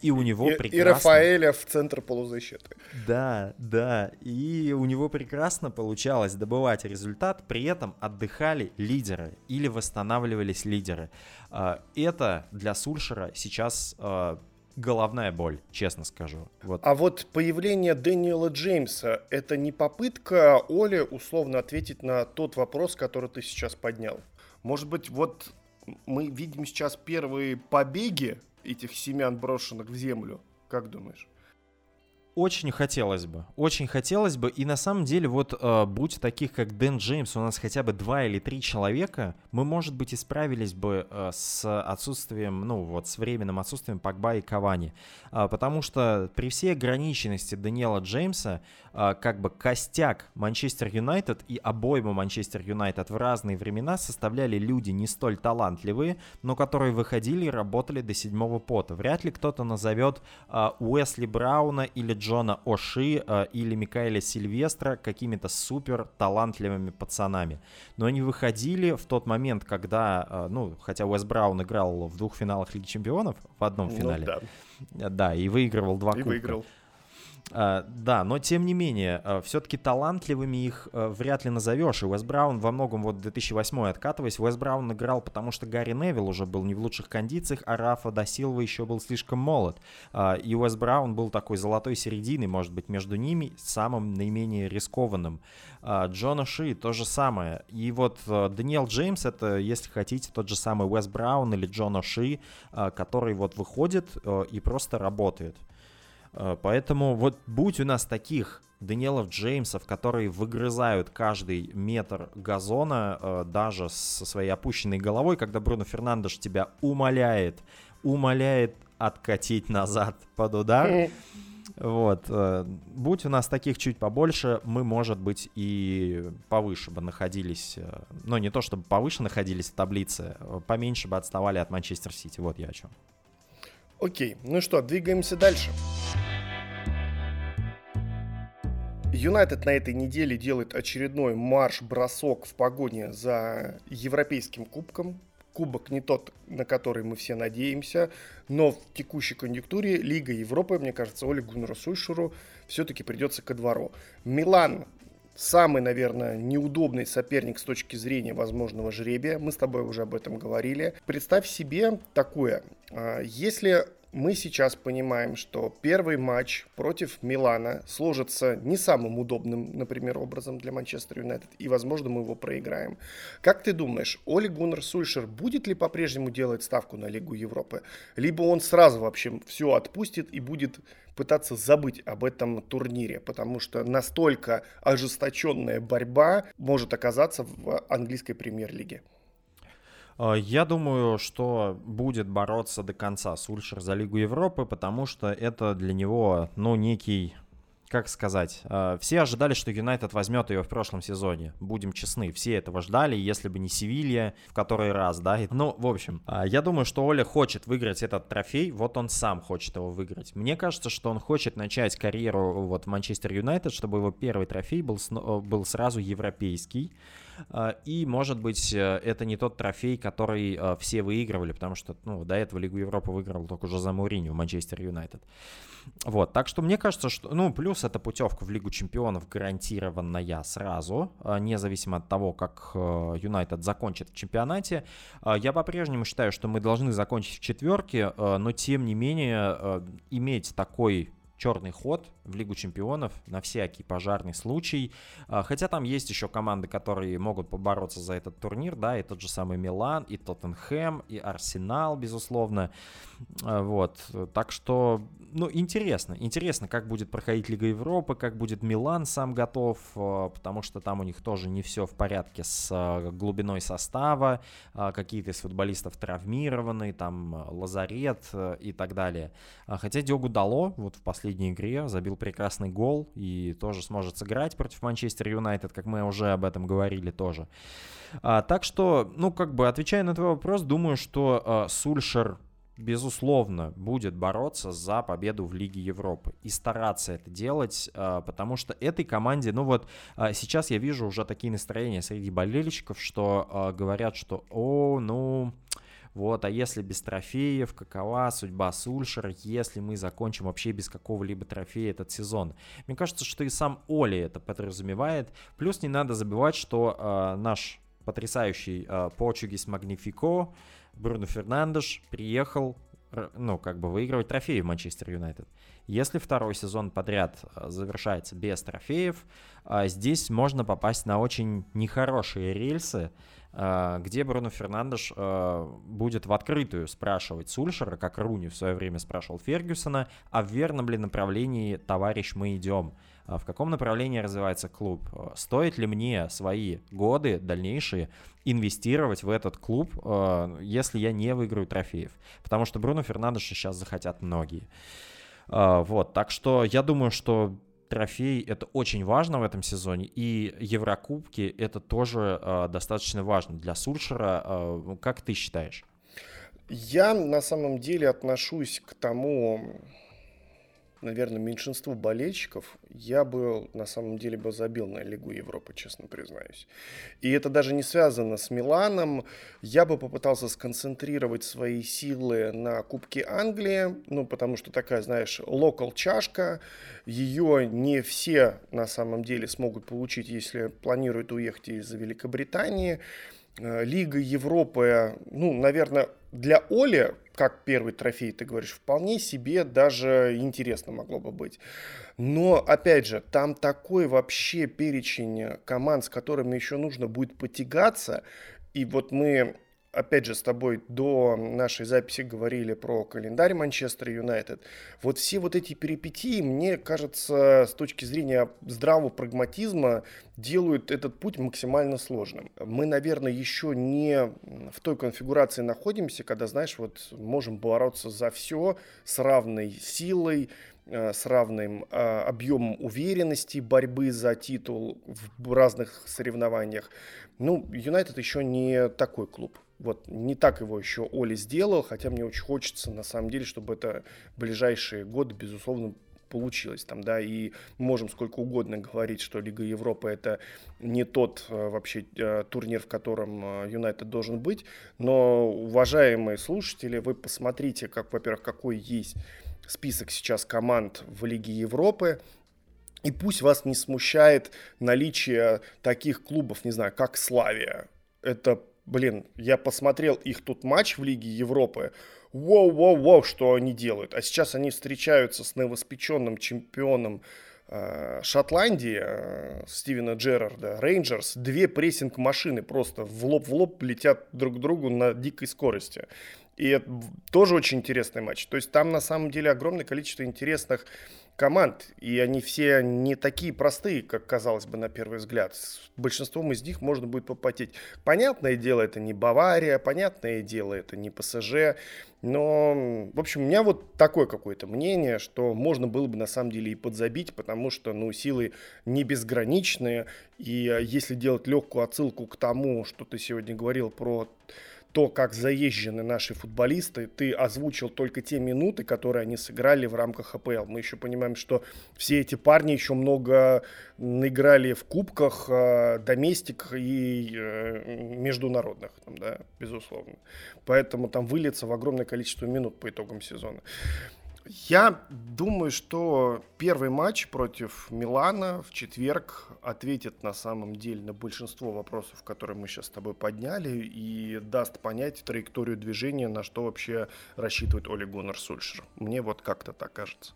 и у него и, прекрасно... И Рафаэля в центр полузащиты. Да, да, и у него прекрасно получалось добывать результат, при этом отдыхали лидеры или восстанавливались лидеры. А, это для Сульшера сейчас а, головная боль, честно скажу. Вот. А вот появление Дэниела Джеймса — это не попытка Оли условно ответить на тот вопрос, который ты сейчас поднял? Может быть, вот мы видим сейчас первые побеги этих семян, брошенных в землю? Как думаешь? Очень хотелось бы, очень хотелось бы, и на самом деле вот э, будь таких, как Дэн Джеймс, у нас хотя бы два или три человека, мы, может быть, исправились бы э, с отсутствием, ну вот, с временным отсутствием Пакба и Кавани, э, потому что при всей ограниченности Даниэла Джеймса, э, как бы костяк Манчестер Юнайтед и обойму Манчестер Юнайтед в разные времена составляли люди не столь талантливые, но которые выходили и работали до седьмого пота. Вряд ли кто-то назовет э, Уэсли Брауна или Джона Оши э, или Микаэля Сильвестра какими-то супер талантливыми пацанами. Но они выходили в тот момент, когда, э, ну, хотя Уэс Браун играл в двух финалах Лиги Чемпионов, в одном ну финале. Ну, да. Да, и выигрывал два и кубка. выиграл. Uh, да, но тем не менее, uh, все-таки талантливыми их uh, вряд ли назовешь. И Уэс Браун во многом, вот 2008 откатываясь, Уэс Браун играл, потому что Гарри Невилл уже был не в лучших кондициях, а Рафа Досилва еще был слишком молод. И Уэс Браун был такой золотой серединой, может быть, между ними, самым наименее рискованным. Джона Ши то же самое. И вот Даниэл Джеймс, это, если хотите, тот же самый Уэс Браун или Джона Ши, который вот выходит и просто работает. Э, поэтому вот будь у нас таких Даниэлов Джеймсов, которые выгрызают каждый метр газона, э, даже со своей опущенной головой, когда Бруно Фернандеш тебя умоляет, умоляет откатить назад под удар. Вот. Э, будь у нас таких чуть побольше, мы, может быть, и повыше бы находились. Ну, не то чтобы повыше находились в таблице, поменьше бы отставали от Манчестер Сити. Вот я о чем. Окей, ну что, двигаемся дальше. Юнайтед на этой неделе делает очередной марш-бросок в погоне за Европейским кубком. Кубок не тот, на который мы все надеемся, но в текущей конъюнктуре Лига Европы, мне кажется, Оле Гуннеру Суйшеру все-таки придется ко двору. Милан самый, наверное, неудобный соперник с точки зрения возможного жребия. Мы с тобой уже об этом говорили. Представь себе такое. А, если мы сейчас понимаем, что первый матч против Милана сложится не самым удобным, например, образом для Манчестер Юнайтед, и, возможно, мы его проиграем. Как ты думаешь, Оли Гуннер Сульшер будет ли по-прежнему делать ставку на Лигу Европы? Либо он сразу вообще все отпустит и будет пытаться забыть об этом турнире, потому что настолько ожесточенная борьба может оказаться в английской премьер-лиге. Э, я думаю, что будет бороться до конца Сульшер за Лигу Европы, потому что это для него, ну, некий как сказать, э, все ожидали, что Юнайтед возьмет ее в прошлом сезоне. Будем честны, все этого ждали, если бы не Севилья в который раз, да. Ну, в общем, э, я думаю, что Оля хочет выиграть этот трофей, вот он сам хочет его выиграть. Мне кажется, что он хочет начать карьеру вот в Манчестер Юнайтед, чтобы его первый трофей был, был сразу европейский. А, и, может быть, э, это не тот трофей, который э, все выигрывали, потому что ну, до этого Лигу Европы выиграл только за Мауриню в Манчестер Юнайтед. Вот, так что мне кажется, что, ну, плюс эта путевка в Лигу Чемпионов гарантированная сразу, а, независимо от того, как э, Юнайтед закончит в чемпионате. А, я по-прежнему считаю, что мы должны закончить в четверке, но тем не менее иметь такой черный ход в Лигу чемпионов на всякий пожарный случай. А, хотя там есть еще команды, которые могут побороться за этот турнир, да, и тот же самый Милан, и Тоттенхэм, и Арсенал, безусловно. А, вот, так что, ну, интересно. Интересно, как будет проходить Лига Европы, как будет Милан сам готов, а, потому что там у них тоже не все в порядке с глубиной состава, какие-то из футболистов травмированы, там лазарет и так далее. Хотя Диогу Дало вот в последней игре, забил прекрасный гол и тоже сможет сыграть против Манчестер Юнайтед, как мы уже об этом говорили тоже. А, так что, ну, как бы, отвечая на твой вопрос, думаю, что а, Сульшер безусловно, будет бороться за победу в Лиге Европы и стараться это делать, а, потому что этой команде, ну вот а, сейчас я вижу уже такие настроения среди болельщиков, что а, говорят, что, о, ну, вот, а если без трофеев, какова судьба Сульшера, если мы закончим вообще без какого-либо трофея этот сезон? Мне кажется, что и сам Оли это подразумевает. Плюс не надо забывать, что э, наш потрясающий э, Portuguese Magnifico Бруно Фернандеш приехал ну, как бы выигрывать трофеи в Манчестер Юнайтед. Если второй сезон подряд а, завершается без трофеев, здесь можно попасть на очень нехорошие рельсы, Э, где Бруно Фернандеш э, будет в открытую спрашивать Сульшера, как Руни в свое время спрашивал Фергюсона, а в верном ли направлении, товарищ, мы идем? А в каком направлении развивается клуб? Стоит ли мне свои годы дальнейшие инвестировать в этот клуб, э, если я не выиграю трофеев? Потому что Бруно Фернандеша сейчас захотят многие. Вот, так что я думаю, что трофей это очень важно в этом сезоне, и Еврокубки это тоже э, достаточно важно для Сульшера. Э, как ты считаешь? Я на самом деле отношусь к тому наверное, меньшинству болельщиков, я бы на самом деле бы забил на Лигу Европы, честно признаюсь. И это даже не связано с Миланом. Я бы попытался сконцентрировать свои силы на Кубке Англии, ну, потому что такая, знаешь, локал чашка, ее не все на самом деле смогут получить, если планируют уехать из Великобритании. Э, Лига Европы, ну, наверное, для Оли, как первый трофей, ты говоришь, вполне себе даже интересно могло бы быть. Но, опять же, там такой вообще перечень команд, с которыми еще нужно будет потягаться. И вот мы опять же, с тобой до нашей записи говорили про календарь Манчестер Юнайтед. Вот все вот эти перипетии, мне кажется, с точки зрения здравого прагматизма, делают этот путь максимально сложным. Мы, наверное, еще не в той конфигурации находимся, когда, знаешь, вот можем бороться за все с равной силой, э, с равным э, объемом уверенности борьбы за титул в разных соревнованиях. Ну, Юнайтед еще не такой клуб. Вот не так его еще Оли сделал, хотя мне очень хочется, на самом деле, чтобы это ближайшие годы, безусловно, получилось там, да, и можем сколько угодно говорить, что Лига Европы это не тот э, вообще э, турнир, в котором э, Юнайтед должен быть, но, уважаемые слушатели, вы посмотрите, как, во-первых, какой есть список сейчас команд в Лиге Европы, и пусть вас не смущает наличие таких клубов, не знаю, как Славия. Это блин, я посмотрел их тут матч в Лиге Европы, воу-воу-воу, что они делают. А сейчас они встречаются с новоспеченным чемпионом э, Шотландии, э, Стивена Джерарда, Рейнджерс. Две прессинг-машины просто в лоб в лоб летят друг к другу на дикой скорости. И это тоже очень интересный матч. То есть там на самом деле огромное количество интересных команд, и они все не такие простые, как казалось бы на первый взгляд. С большинством из них можно будет попотеть. Понятное дело, это не Бавария, понятное дело, это не ПСЖ, но, в общем, у меня вот такое какое-то мнение, что можно было бы на самом деле и подзабить, потому что, ну, силы не безграничные, и а, если делать легкую отсылку к тому, что ты сегодня говорил про то, как заезжены наши футболисты, ты озвучил только те минуты, которые они сыграли в рамках АПЛ. Мы еще понимаем, что все эти парни еще много наиграли в кубках, э, доместиках и э, международных, там, да, безусловно. Поэтому там выльется в огромное количество минут по итогам сезона. Я думаю, что первый матч против Милана в четверг ответит на самом деле на большинство вопросов, которые мы сейчас с тобой подняли, и даст понять траекторию движения, на что вообще рассчитывает Оли Гуннер Сульшер. Мне вот как-то так кажется.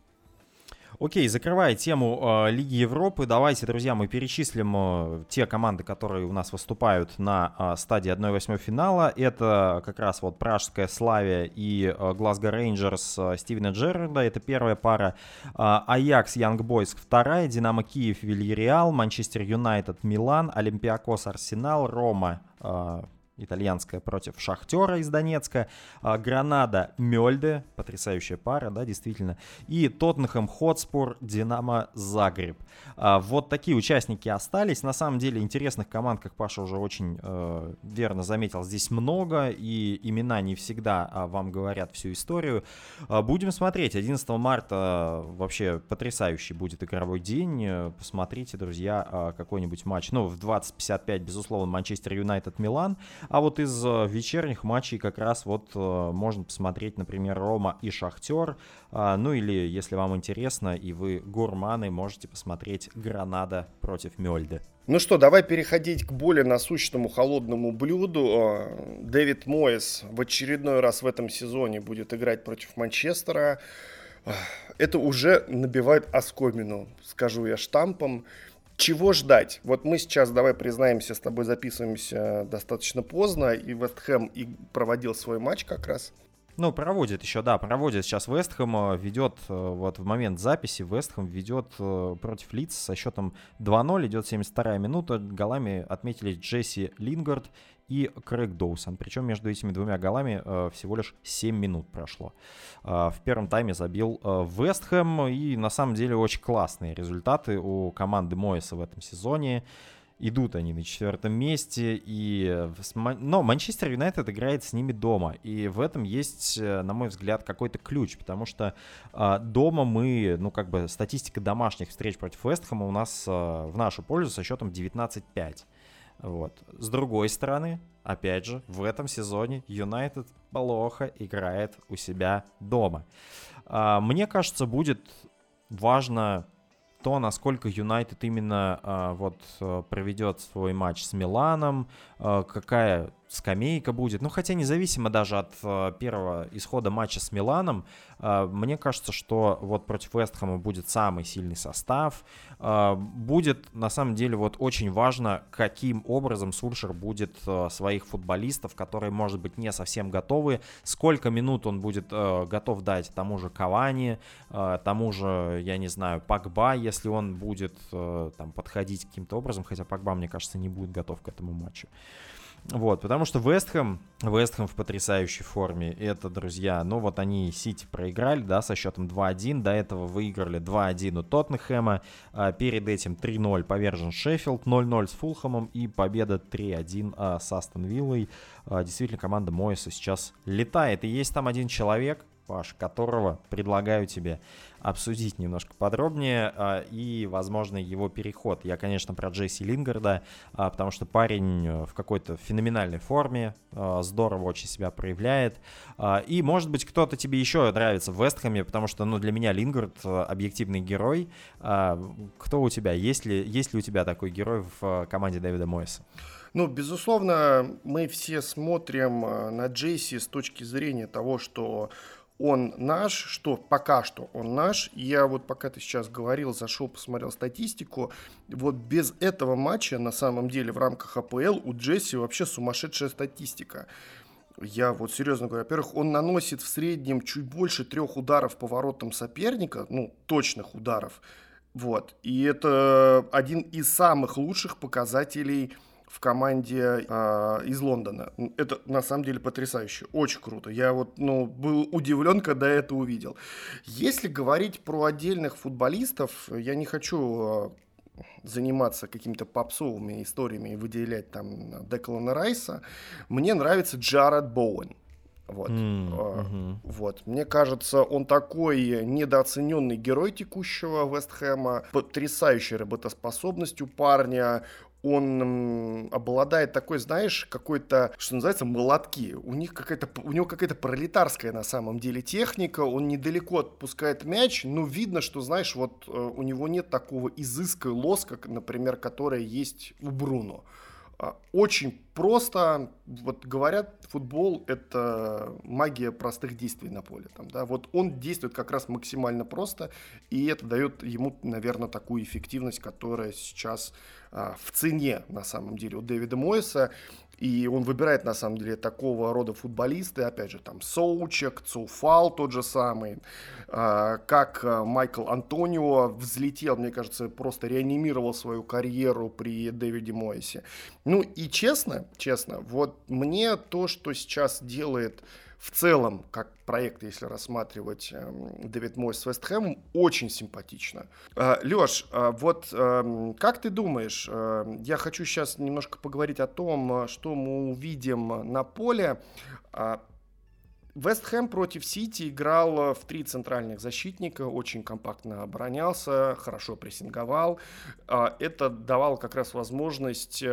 Окей, закрывая тему э, Лиги Европы, давайте, друзья, мы перечислим э, те команды, которые у нас выступают на э, стадии 1-8 финала. Это как раз вот Пражская Славия и э, Глазго Рейнджерс э, Стивена Джерарда, это первая пара. Э, Аякс, Янг Бойс вторая, Динамо Киев, Вильяреал, Манчестер Юнайтед, Милан, Олимпиакос, Арсенал, Рома, э, итальянская против Шахтера из Донецка, а, Гранада Мельде, потрясающая пара, да, действительно, и Тоттенхэм Хотспур, Динамо Загреб. А, вот такие участники остались. На самом деле интересных команд, как Паша уже очень э, верно заметил, здесь много, и имена не всегда а, вам говорят всю историю. Будем смотреть. 11 марта вообще потрясающий будет игровой день. Посмотрите, друзья, какой-нибудь матч. Ну, в 20.55, безусловно, Манчестер Юнайтед Милан. А вот из э, вечерних матчей как раз вот э, можно посмотреть, например, Рома и Шахтер. А, ну или, если вам интересно, и вы гурманы, можете посмотреть Гранада против Мельды. Ну что, давай переходить к более насущному холодному блюду. А, Дэвид Моэс в очередной раз в этом сезоне будет играть против Манчестера. Это уже набивает оскомину, скажу я штампом. Чего ждать? Вот мы сейчас, давай признаемся, с тобой записываемся достаточно поздно, и Вест Хэм и проводил свой матч как раз. Ну, проводит еще, да, проводит сейчас Вестхэм, ведет э, вот в момент записи, Вестхэм ведет э, против Лиц со счетом 2-0, идет 72-я минута, голами отметили Джесси Лингард и Крэг Доусон. Причем между этими двумя голами э, всего лишь 7 минут прошло. Э, в первом тайме забил э, Вестхэм, и на самом деле очень классные результаты у команды Моиса в этом сезоне. Идут они на четвертом месте, и... но Манчестер Юнайтед играет с ними дома, и в этом есть, э, на мой взгляд, какой-то ключ, потому что э, дома мы, ну как бы статистика домашних встреч против Вестхэма у нас э, в нашу пользу со счетом 19-5. Вот. С другой стороны, опять же, в этом сезоне Юнайтед плохо играет у себя дома. А, мне кажется, будет важно то, насколько Юнайтед именно а, вот э, проведет свой матч с Миланом, а, какая скамейка будет. Ну, хотя независимо даже от э, первого исхода матча с Миланом, э, мне кажется, что вот против Вестхэма будет самый сильный состав. Э, будет, на самом деле, вот очень важно, каким образом Сульшер будет э, своих футболистов, которые, может быть, не совсем готовы, сколько минут он будет э, готов дать тому же Кавани, э, тому же, я не знаю, Пакба, если он будет э, там подходить каким-то образом, хотя Пакба, мне кажется, не будет готов к этому матчу. Вот, потому что Вестхэм, Вестхэм в потрясающей форме. Это, друзья, ну вот они Сити проиграли, да, со счетом 2-1. До этого выиграли 2-1 у Тоттенхэма. А перед этим 3-0 повержен Шеффилд, 0-0 с Фулхэмом и победа 3-1 а, с Астон Виллой. А, действительно, команда Моиса сейчас летает. И есть там один человек, Паш, которого предлагаю тебе обсудить немножко подробнее а, и, возможно, его переход. Я, конечно, про Джесси Лингарда, а, потому что парень э, в какой-то феноменальной форме, а, здорово очень себя проявляет. И, может быть, кто-то тебе еще нравится в Вестхэме, потому что, ну, для меня Лингард э, объективный герой. Кто у тебя? Есть ли, есть ли у тебя такой герой в э, команде Дэвида Мойса? Ну, безусловно, мы все смотрим на Джейси с точки зрения того, что он наш, что пока что он наш. Я вот пока ты сейчас говорил, зашел, посмотрел статистику. Вот без этого матча на самом деле в рамках АПЛ у Джесси вообще сумасшедшая статистика. Я вот серьезно говорю, во-первых, он наносит в среднем чуть больше трех ударов по воротам соперника, ну, точных ударов. Вот. И это один из самых лучших показателей в команде э, из Лондона. Это на самом деле потрясающе, очень круто. Я вот ну, был удивлен, когда это увидел. Если говорить про отдельных футболистов, я не хочу э, заниматься какими-то попсовыми историями и выделять там Деклана Райса. Мне нравится Джаред Боуэн. Вот. Mm-hmm. вот. Мне кажется, он такой недооцененный герой текущего Вестхэма, потрясающей работоспособностью парня, он обладает такой, знаешь, какой-то, что называется, молотки. У них какая-то, у него какая-то пролетарская на самом деле техника. Он недалеко отпускает мяч, но видно, что, знаешь, вот э, у него нет такого изыска и лоска, например, которое есть у Бруно. А, очень просто, вот говорят, футбол — это магия простых действий на поле. Там, да? Вот он действует как раз максимально просто, и это дает ему, наверное, такую эффективность, которая сейчас а, в цене, на самом деле, у Дэвида Мойса. И он выбирает, на самом деле, такого рода футболисты, опять же, там, Соучек, Цуфал тот же самый, а, как а, Майкл Антонио взлетел, мне кажется, просто реанимировал свою карьеру при Дэвиде Мойсе. Ну и честно, честно, вот мне то, что сейчас делает в целом, как проект, если рассматривать эм, Дэвид Мойс с Вестхэмом, очень симпатично. Э, Леш, э, вот эм, как ты думаешь, э, я хочу сейчас немножко поговорить о том, что мы увидим на поле. Вест Хэм против Сити играл в три центральных защитника, очень компактно оборонялся, хорошо прессинговал. Это давало как раз возможность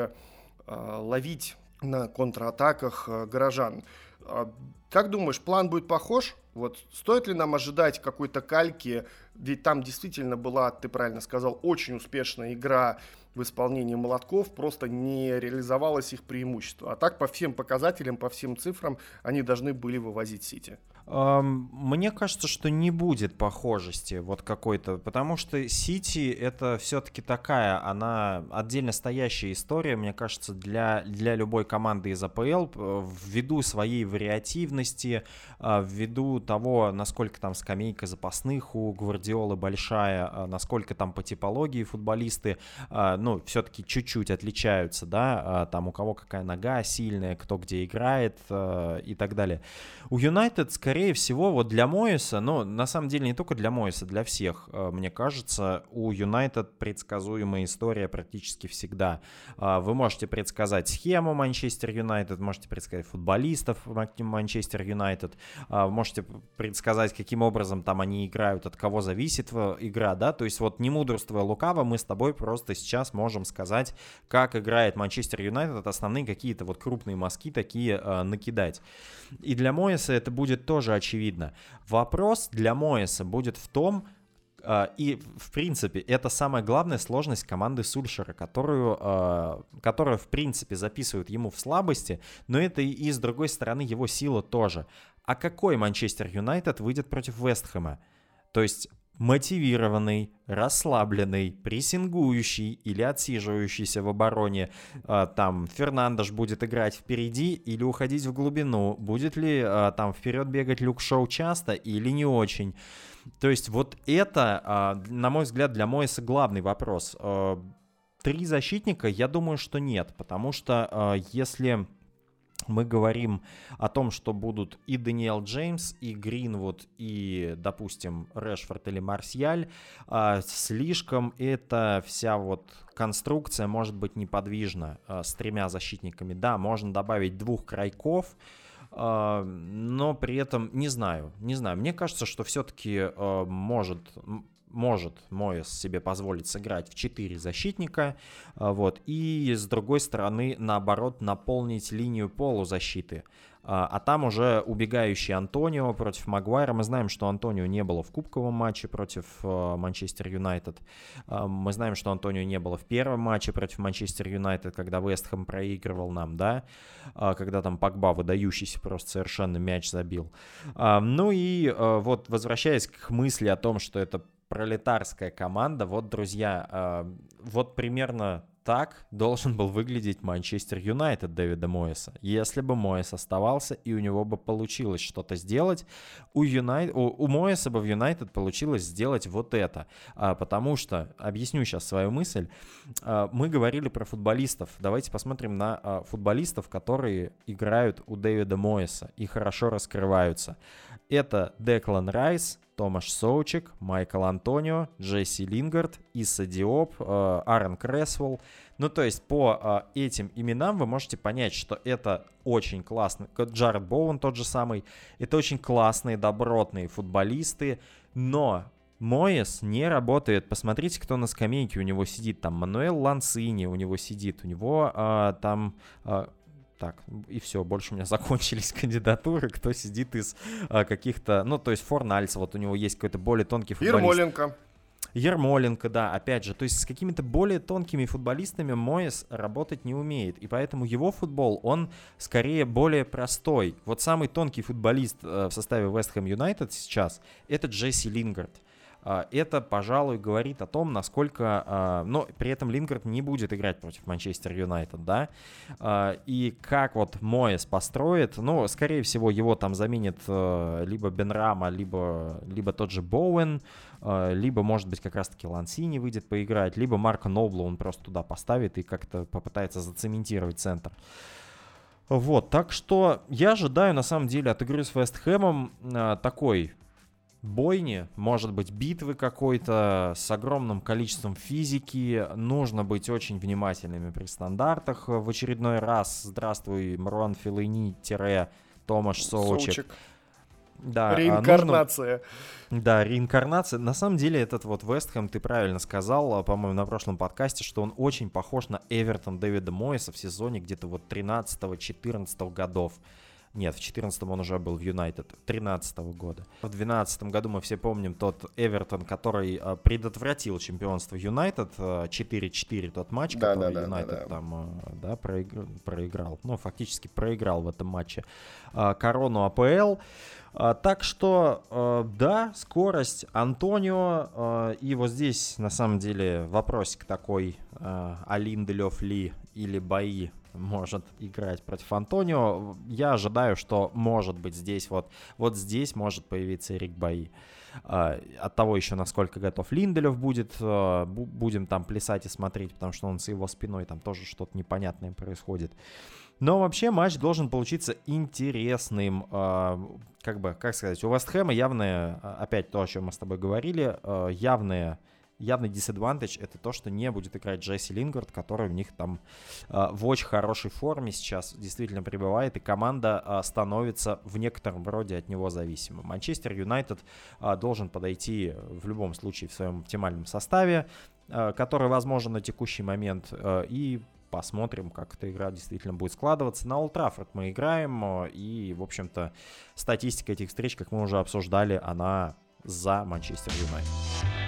ловить на контратаках горожан. А, как думаешь, план будет похож? Вот стоит ли нам ожидать какой-то кальки? Ведь там действительно была, ты правильно сказал, очень успешная игра в исполнении молотков, просто не реализовалось их преимущество. А так по всем показателям, по всем цифрам они должны были вывозить Сити. Мне кажется, что не будет похожести вот какой-то, потому что Сити это все-таки такая, она отдельно стоящая история, мне кажется, для, для любой команды из АПЛ, ввиду своей вариативности, а, ввиду того, насколько там скамейка запасных у Гвардиолы большая, а, насколько там по типологии футболисты, а, ну, все-таки чуть-чуть отличаются, да, там у кого какая нога сильная, кто где играет и так далее. У Юнайтед скорее скорее всего, вот для Моиса, ну, на самом деле не только для Моиса, для всех, э, мне кажется, у Юнайтед предсказуемая история практически всегда. А, вы можете предсказать схему Манчестер Юнайтед, можете предсказать футболистов Манчестер Юнайтед, а, можете предсказать, каким образом там они играют, от кого зависит игра, да, то есть вот не мудрствуя лукаво, мы с тобой просто сейчас можем сказать, как играет Манчестер Юнайтед, основные какие-то вот крупные мазки такие э, накидать. И для Моиса это будет тоже тоже очевидно. Вопрос для Моэса будет в том, Uh, и, в принципе, это самая главная сложность команды Сульшера, которую, uh, которая, в принципе, записывают ему в слабости, но это и, с другой стороны, его сила тоже. А какой Манчестер Юнайтед выйдет против Вестхэма? То есть мотивированный, расслабленный, прессингующий или отсиживающийся в обороне. А, там Фернандеш будет играть впереди или уходить в глубину. Будет ли а, там вперед бегать Люк Шоу часто или не очень. То есть вот это, а, на мой взгляд, для Моиса главный вопрос. Три защитника, я думаю, что нет, потому что если мы говорим о том, что будут и Даниэл Джеймс, и Гринвуд, и, допустим, Решфорд или Марсиаль, а, слишком эта вся вот конструкция может быть неподвижна а, с тремя защитниками. Да, можно добавить двух крайков, а, но при этом не знаю, не знаю. Мне кажется, что все-таки может может Моэс себе позволить сыграть в 4 защитника, а, вот, и с другой стороны, наоборот, наполнить линию полузащиты. А, а там уже убегающий Антонио против Магуайра. Мы знаем, что Антонио не было в кубковом матче против а, Манчестер Юнайтед. Мы знаем, что Антонио не было в первом матче против Манчестер Юнайтед, когда Вестхэм проигрывал нам, да, когда там Пакба выдающийся просто совершенно мяч забил. Ну и вот возвращаясь к мысли о том, что это пролетарская команда. Вот, друзья, э, вот примерно так должен был выглядеть Манчестер Юнайтед Дэвида Моэса. Если бы Моэс оставался и у него бы получилось что-то сделать, у, Юнайт... у, у Моэса бы в Юнайтед получилось сделать вот это. А, потому что, объясню сейчас свою мысль, а, мы говорили про футболистов. Давайте посмотрим на а, футболистов, которые играют у Дэвида Моэса и хорошо раскрываются. Это Деклан Райс, Томаш Соучик, Майкл Антонио, Джесси Лингард, Иса Диоп, э, Аарон Кресвелл. Ну, то есть по э, этим именам вы можете понять, что это очень классно. Джаред Боуэн тот же самый. Это очень классные, добротные футболисты, но Моэс не работает. Посмотрите, кто на скамейке у него сидит. Там Мануэл Лансини у него сидит. У него э, там э, так, и все, больше у меня закончились кандидатуры, кто сидит из а, каких-то, ну, то есть Форнальц, вот у него есть какой-то более тонкий футболист. Ермоленко. Ермоленко, да, опять же, то есть с какими-то более тонкими футболистами Моэс работать не умеет, и поэтому его футбол, он скорее более простой. Вот самый тонкий футболист э, в составе West Ham United сейчас — это Джесси Лингард. А, это, пожалуй, говорит о том, насколько... А, но при этом Лингард не будет играть против Манчестер Юнайтед, да? А, и как вот Моэс построит, ну, скорее всего, его там заменит э, либо Бенрама, либо, либо тот же Боуэн, либо, может быть, как раз-таки Лансини выйдет поиграть, либо Марка Нобла он просто туда поставит и как-то попытается зацементировать центр. Вот, так что я ожидаю, на самом деле, от игры с Вестхэмом такой бойни, может быть битвы какой-то с огромным количеством физики. Нужно быть очень внимательными при стандартах. В очередной раз здравствуй, Мруан Филини-Томаш Соучек. Соучек. Да, а реинкарнация. Нужно... Да, реинкарнация. На самом деле этот вот Вестхэм, ты правильно сказал, а, по-моему, на прошлом подкасте, что он очень похож на Эвертон Дэвида Моиса в сезоне где-то вот 13-14 годов. Нет, в 2014 он уже был в Юнайтед, 2013 года. В 2012 году мы все помним тот Эвертон, который э, предотвратил чемпионство Юнайтед, 4-4 тот матч, да, который да, Юнайтед да, да, там э, да, проиграл, проиграл, ну, фактически проиграл в этом матче э, корону АПЛ. Так что, да, скорость Антонио. И вот здесь, на самом деле, вопросик такой. Алин Делев Ли или бои может играть против Антонио. Я ожидаю, что может быть здесь вот, вот здесь может появиться Эрик Баи. А, от того еще, насколько готов Линделев будет, а, будем там плясать и смотреть, потому что он с его спиной там тоже что-то непонятное происходит. Но вообще матч должен получиться интересным. А, как бы, как сказать, у Вестхэма явное, опять то, о чем мы с тобой говорили, явное явный disadvantage это то, что не будет играть Джесси Лингард, который у них там э, в очень хорошей форме сейчас действительно пребывает, и команда э, становится в некотором роде от него зависима. Манчестер Юнайтед э, должен подойти в любом случае в своем оптимальном составе, который возможен на текущий момент, и посмотрим, как эта игра действительно будет складываться. На Олд мы играем, и, в общем-то, статистика этих встреч, как мы уже обсуждали, она за Манчестер Юнайтед.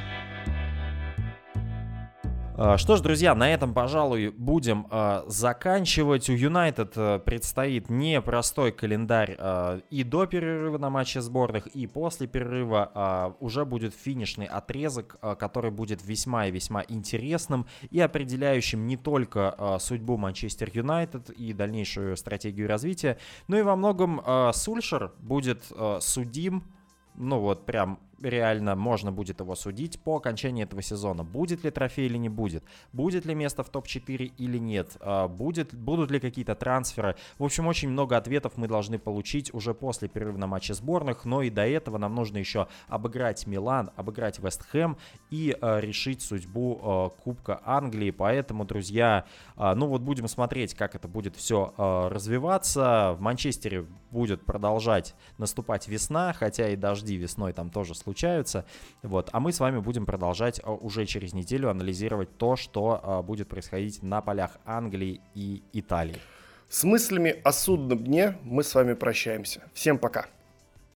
А, что ж, друзья, на этом, пожалуй, будем э, заканчивать. У Юнайтед э, предстоит непростой календарь э, и до перерыва на матче сборных, и после перерыва уже будет финишный отрезок, который будет весьма и весьма интересным и определяющим не только судьбу Манчестер Юнайтед и дальнейшую стратегию развития, но и во многом Сульшер будет судим, ну вот прям реально можно будет его судить по окончании этого сезона. Будет ли трофей или не будет? Будет ли место в топ-4 или нет? А, будет, будут ли какие-то трансферы? В общем, очень много ответов мы должны получить уже после перерыва на матче сборных, но и до этого нам нужно еще обыграть Милан, обыграть Вест Хэм и э, решить судьбу э, Кубка Англии. Поэтому, друзья, ну вот будем смотреть, как это будет все развиваться. В Манчестере будет продолжать наступать весна, хотя и дожди весной там тоже случаются. Вот. А мы с вами будем продолжать а, уже через неделю анализировать то, что а, будет происходить на полях Англии и Италии. С мыслями о судном дне мы с вами прощаемся. Всем пока.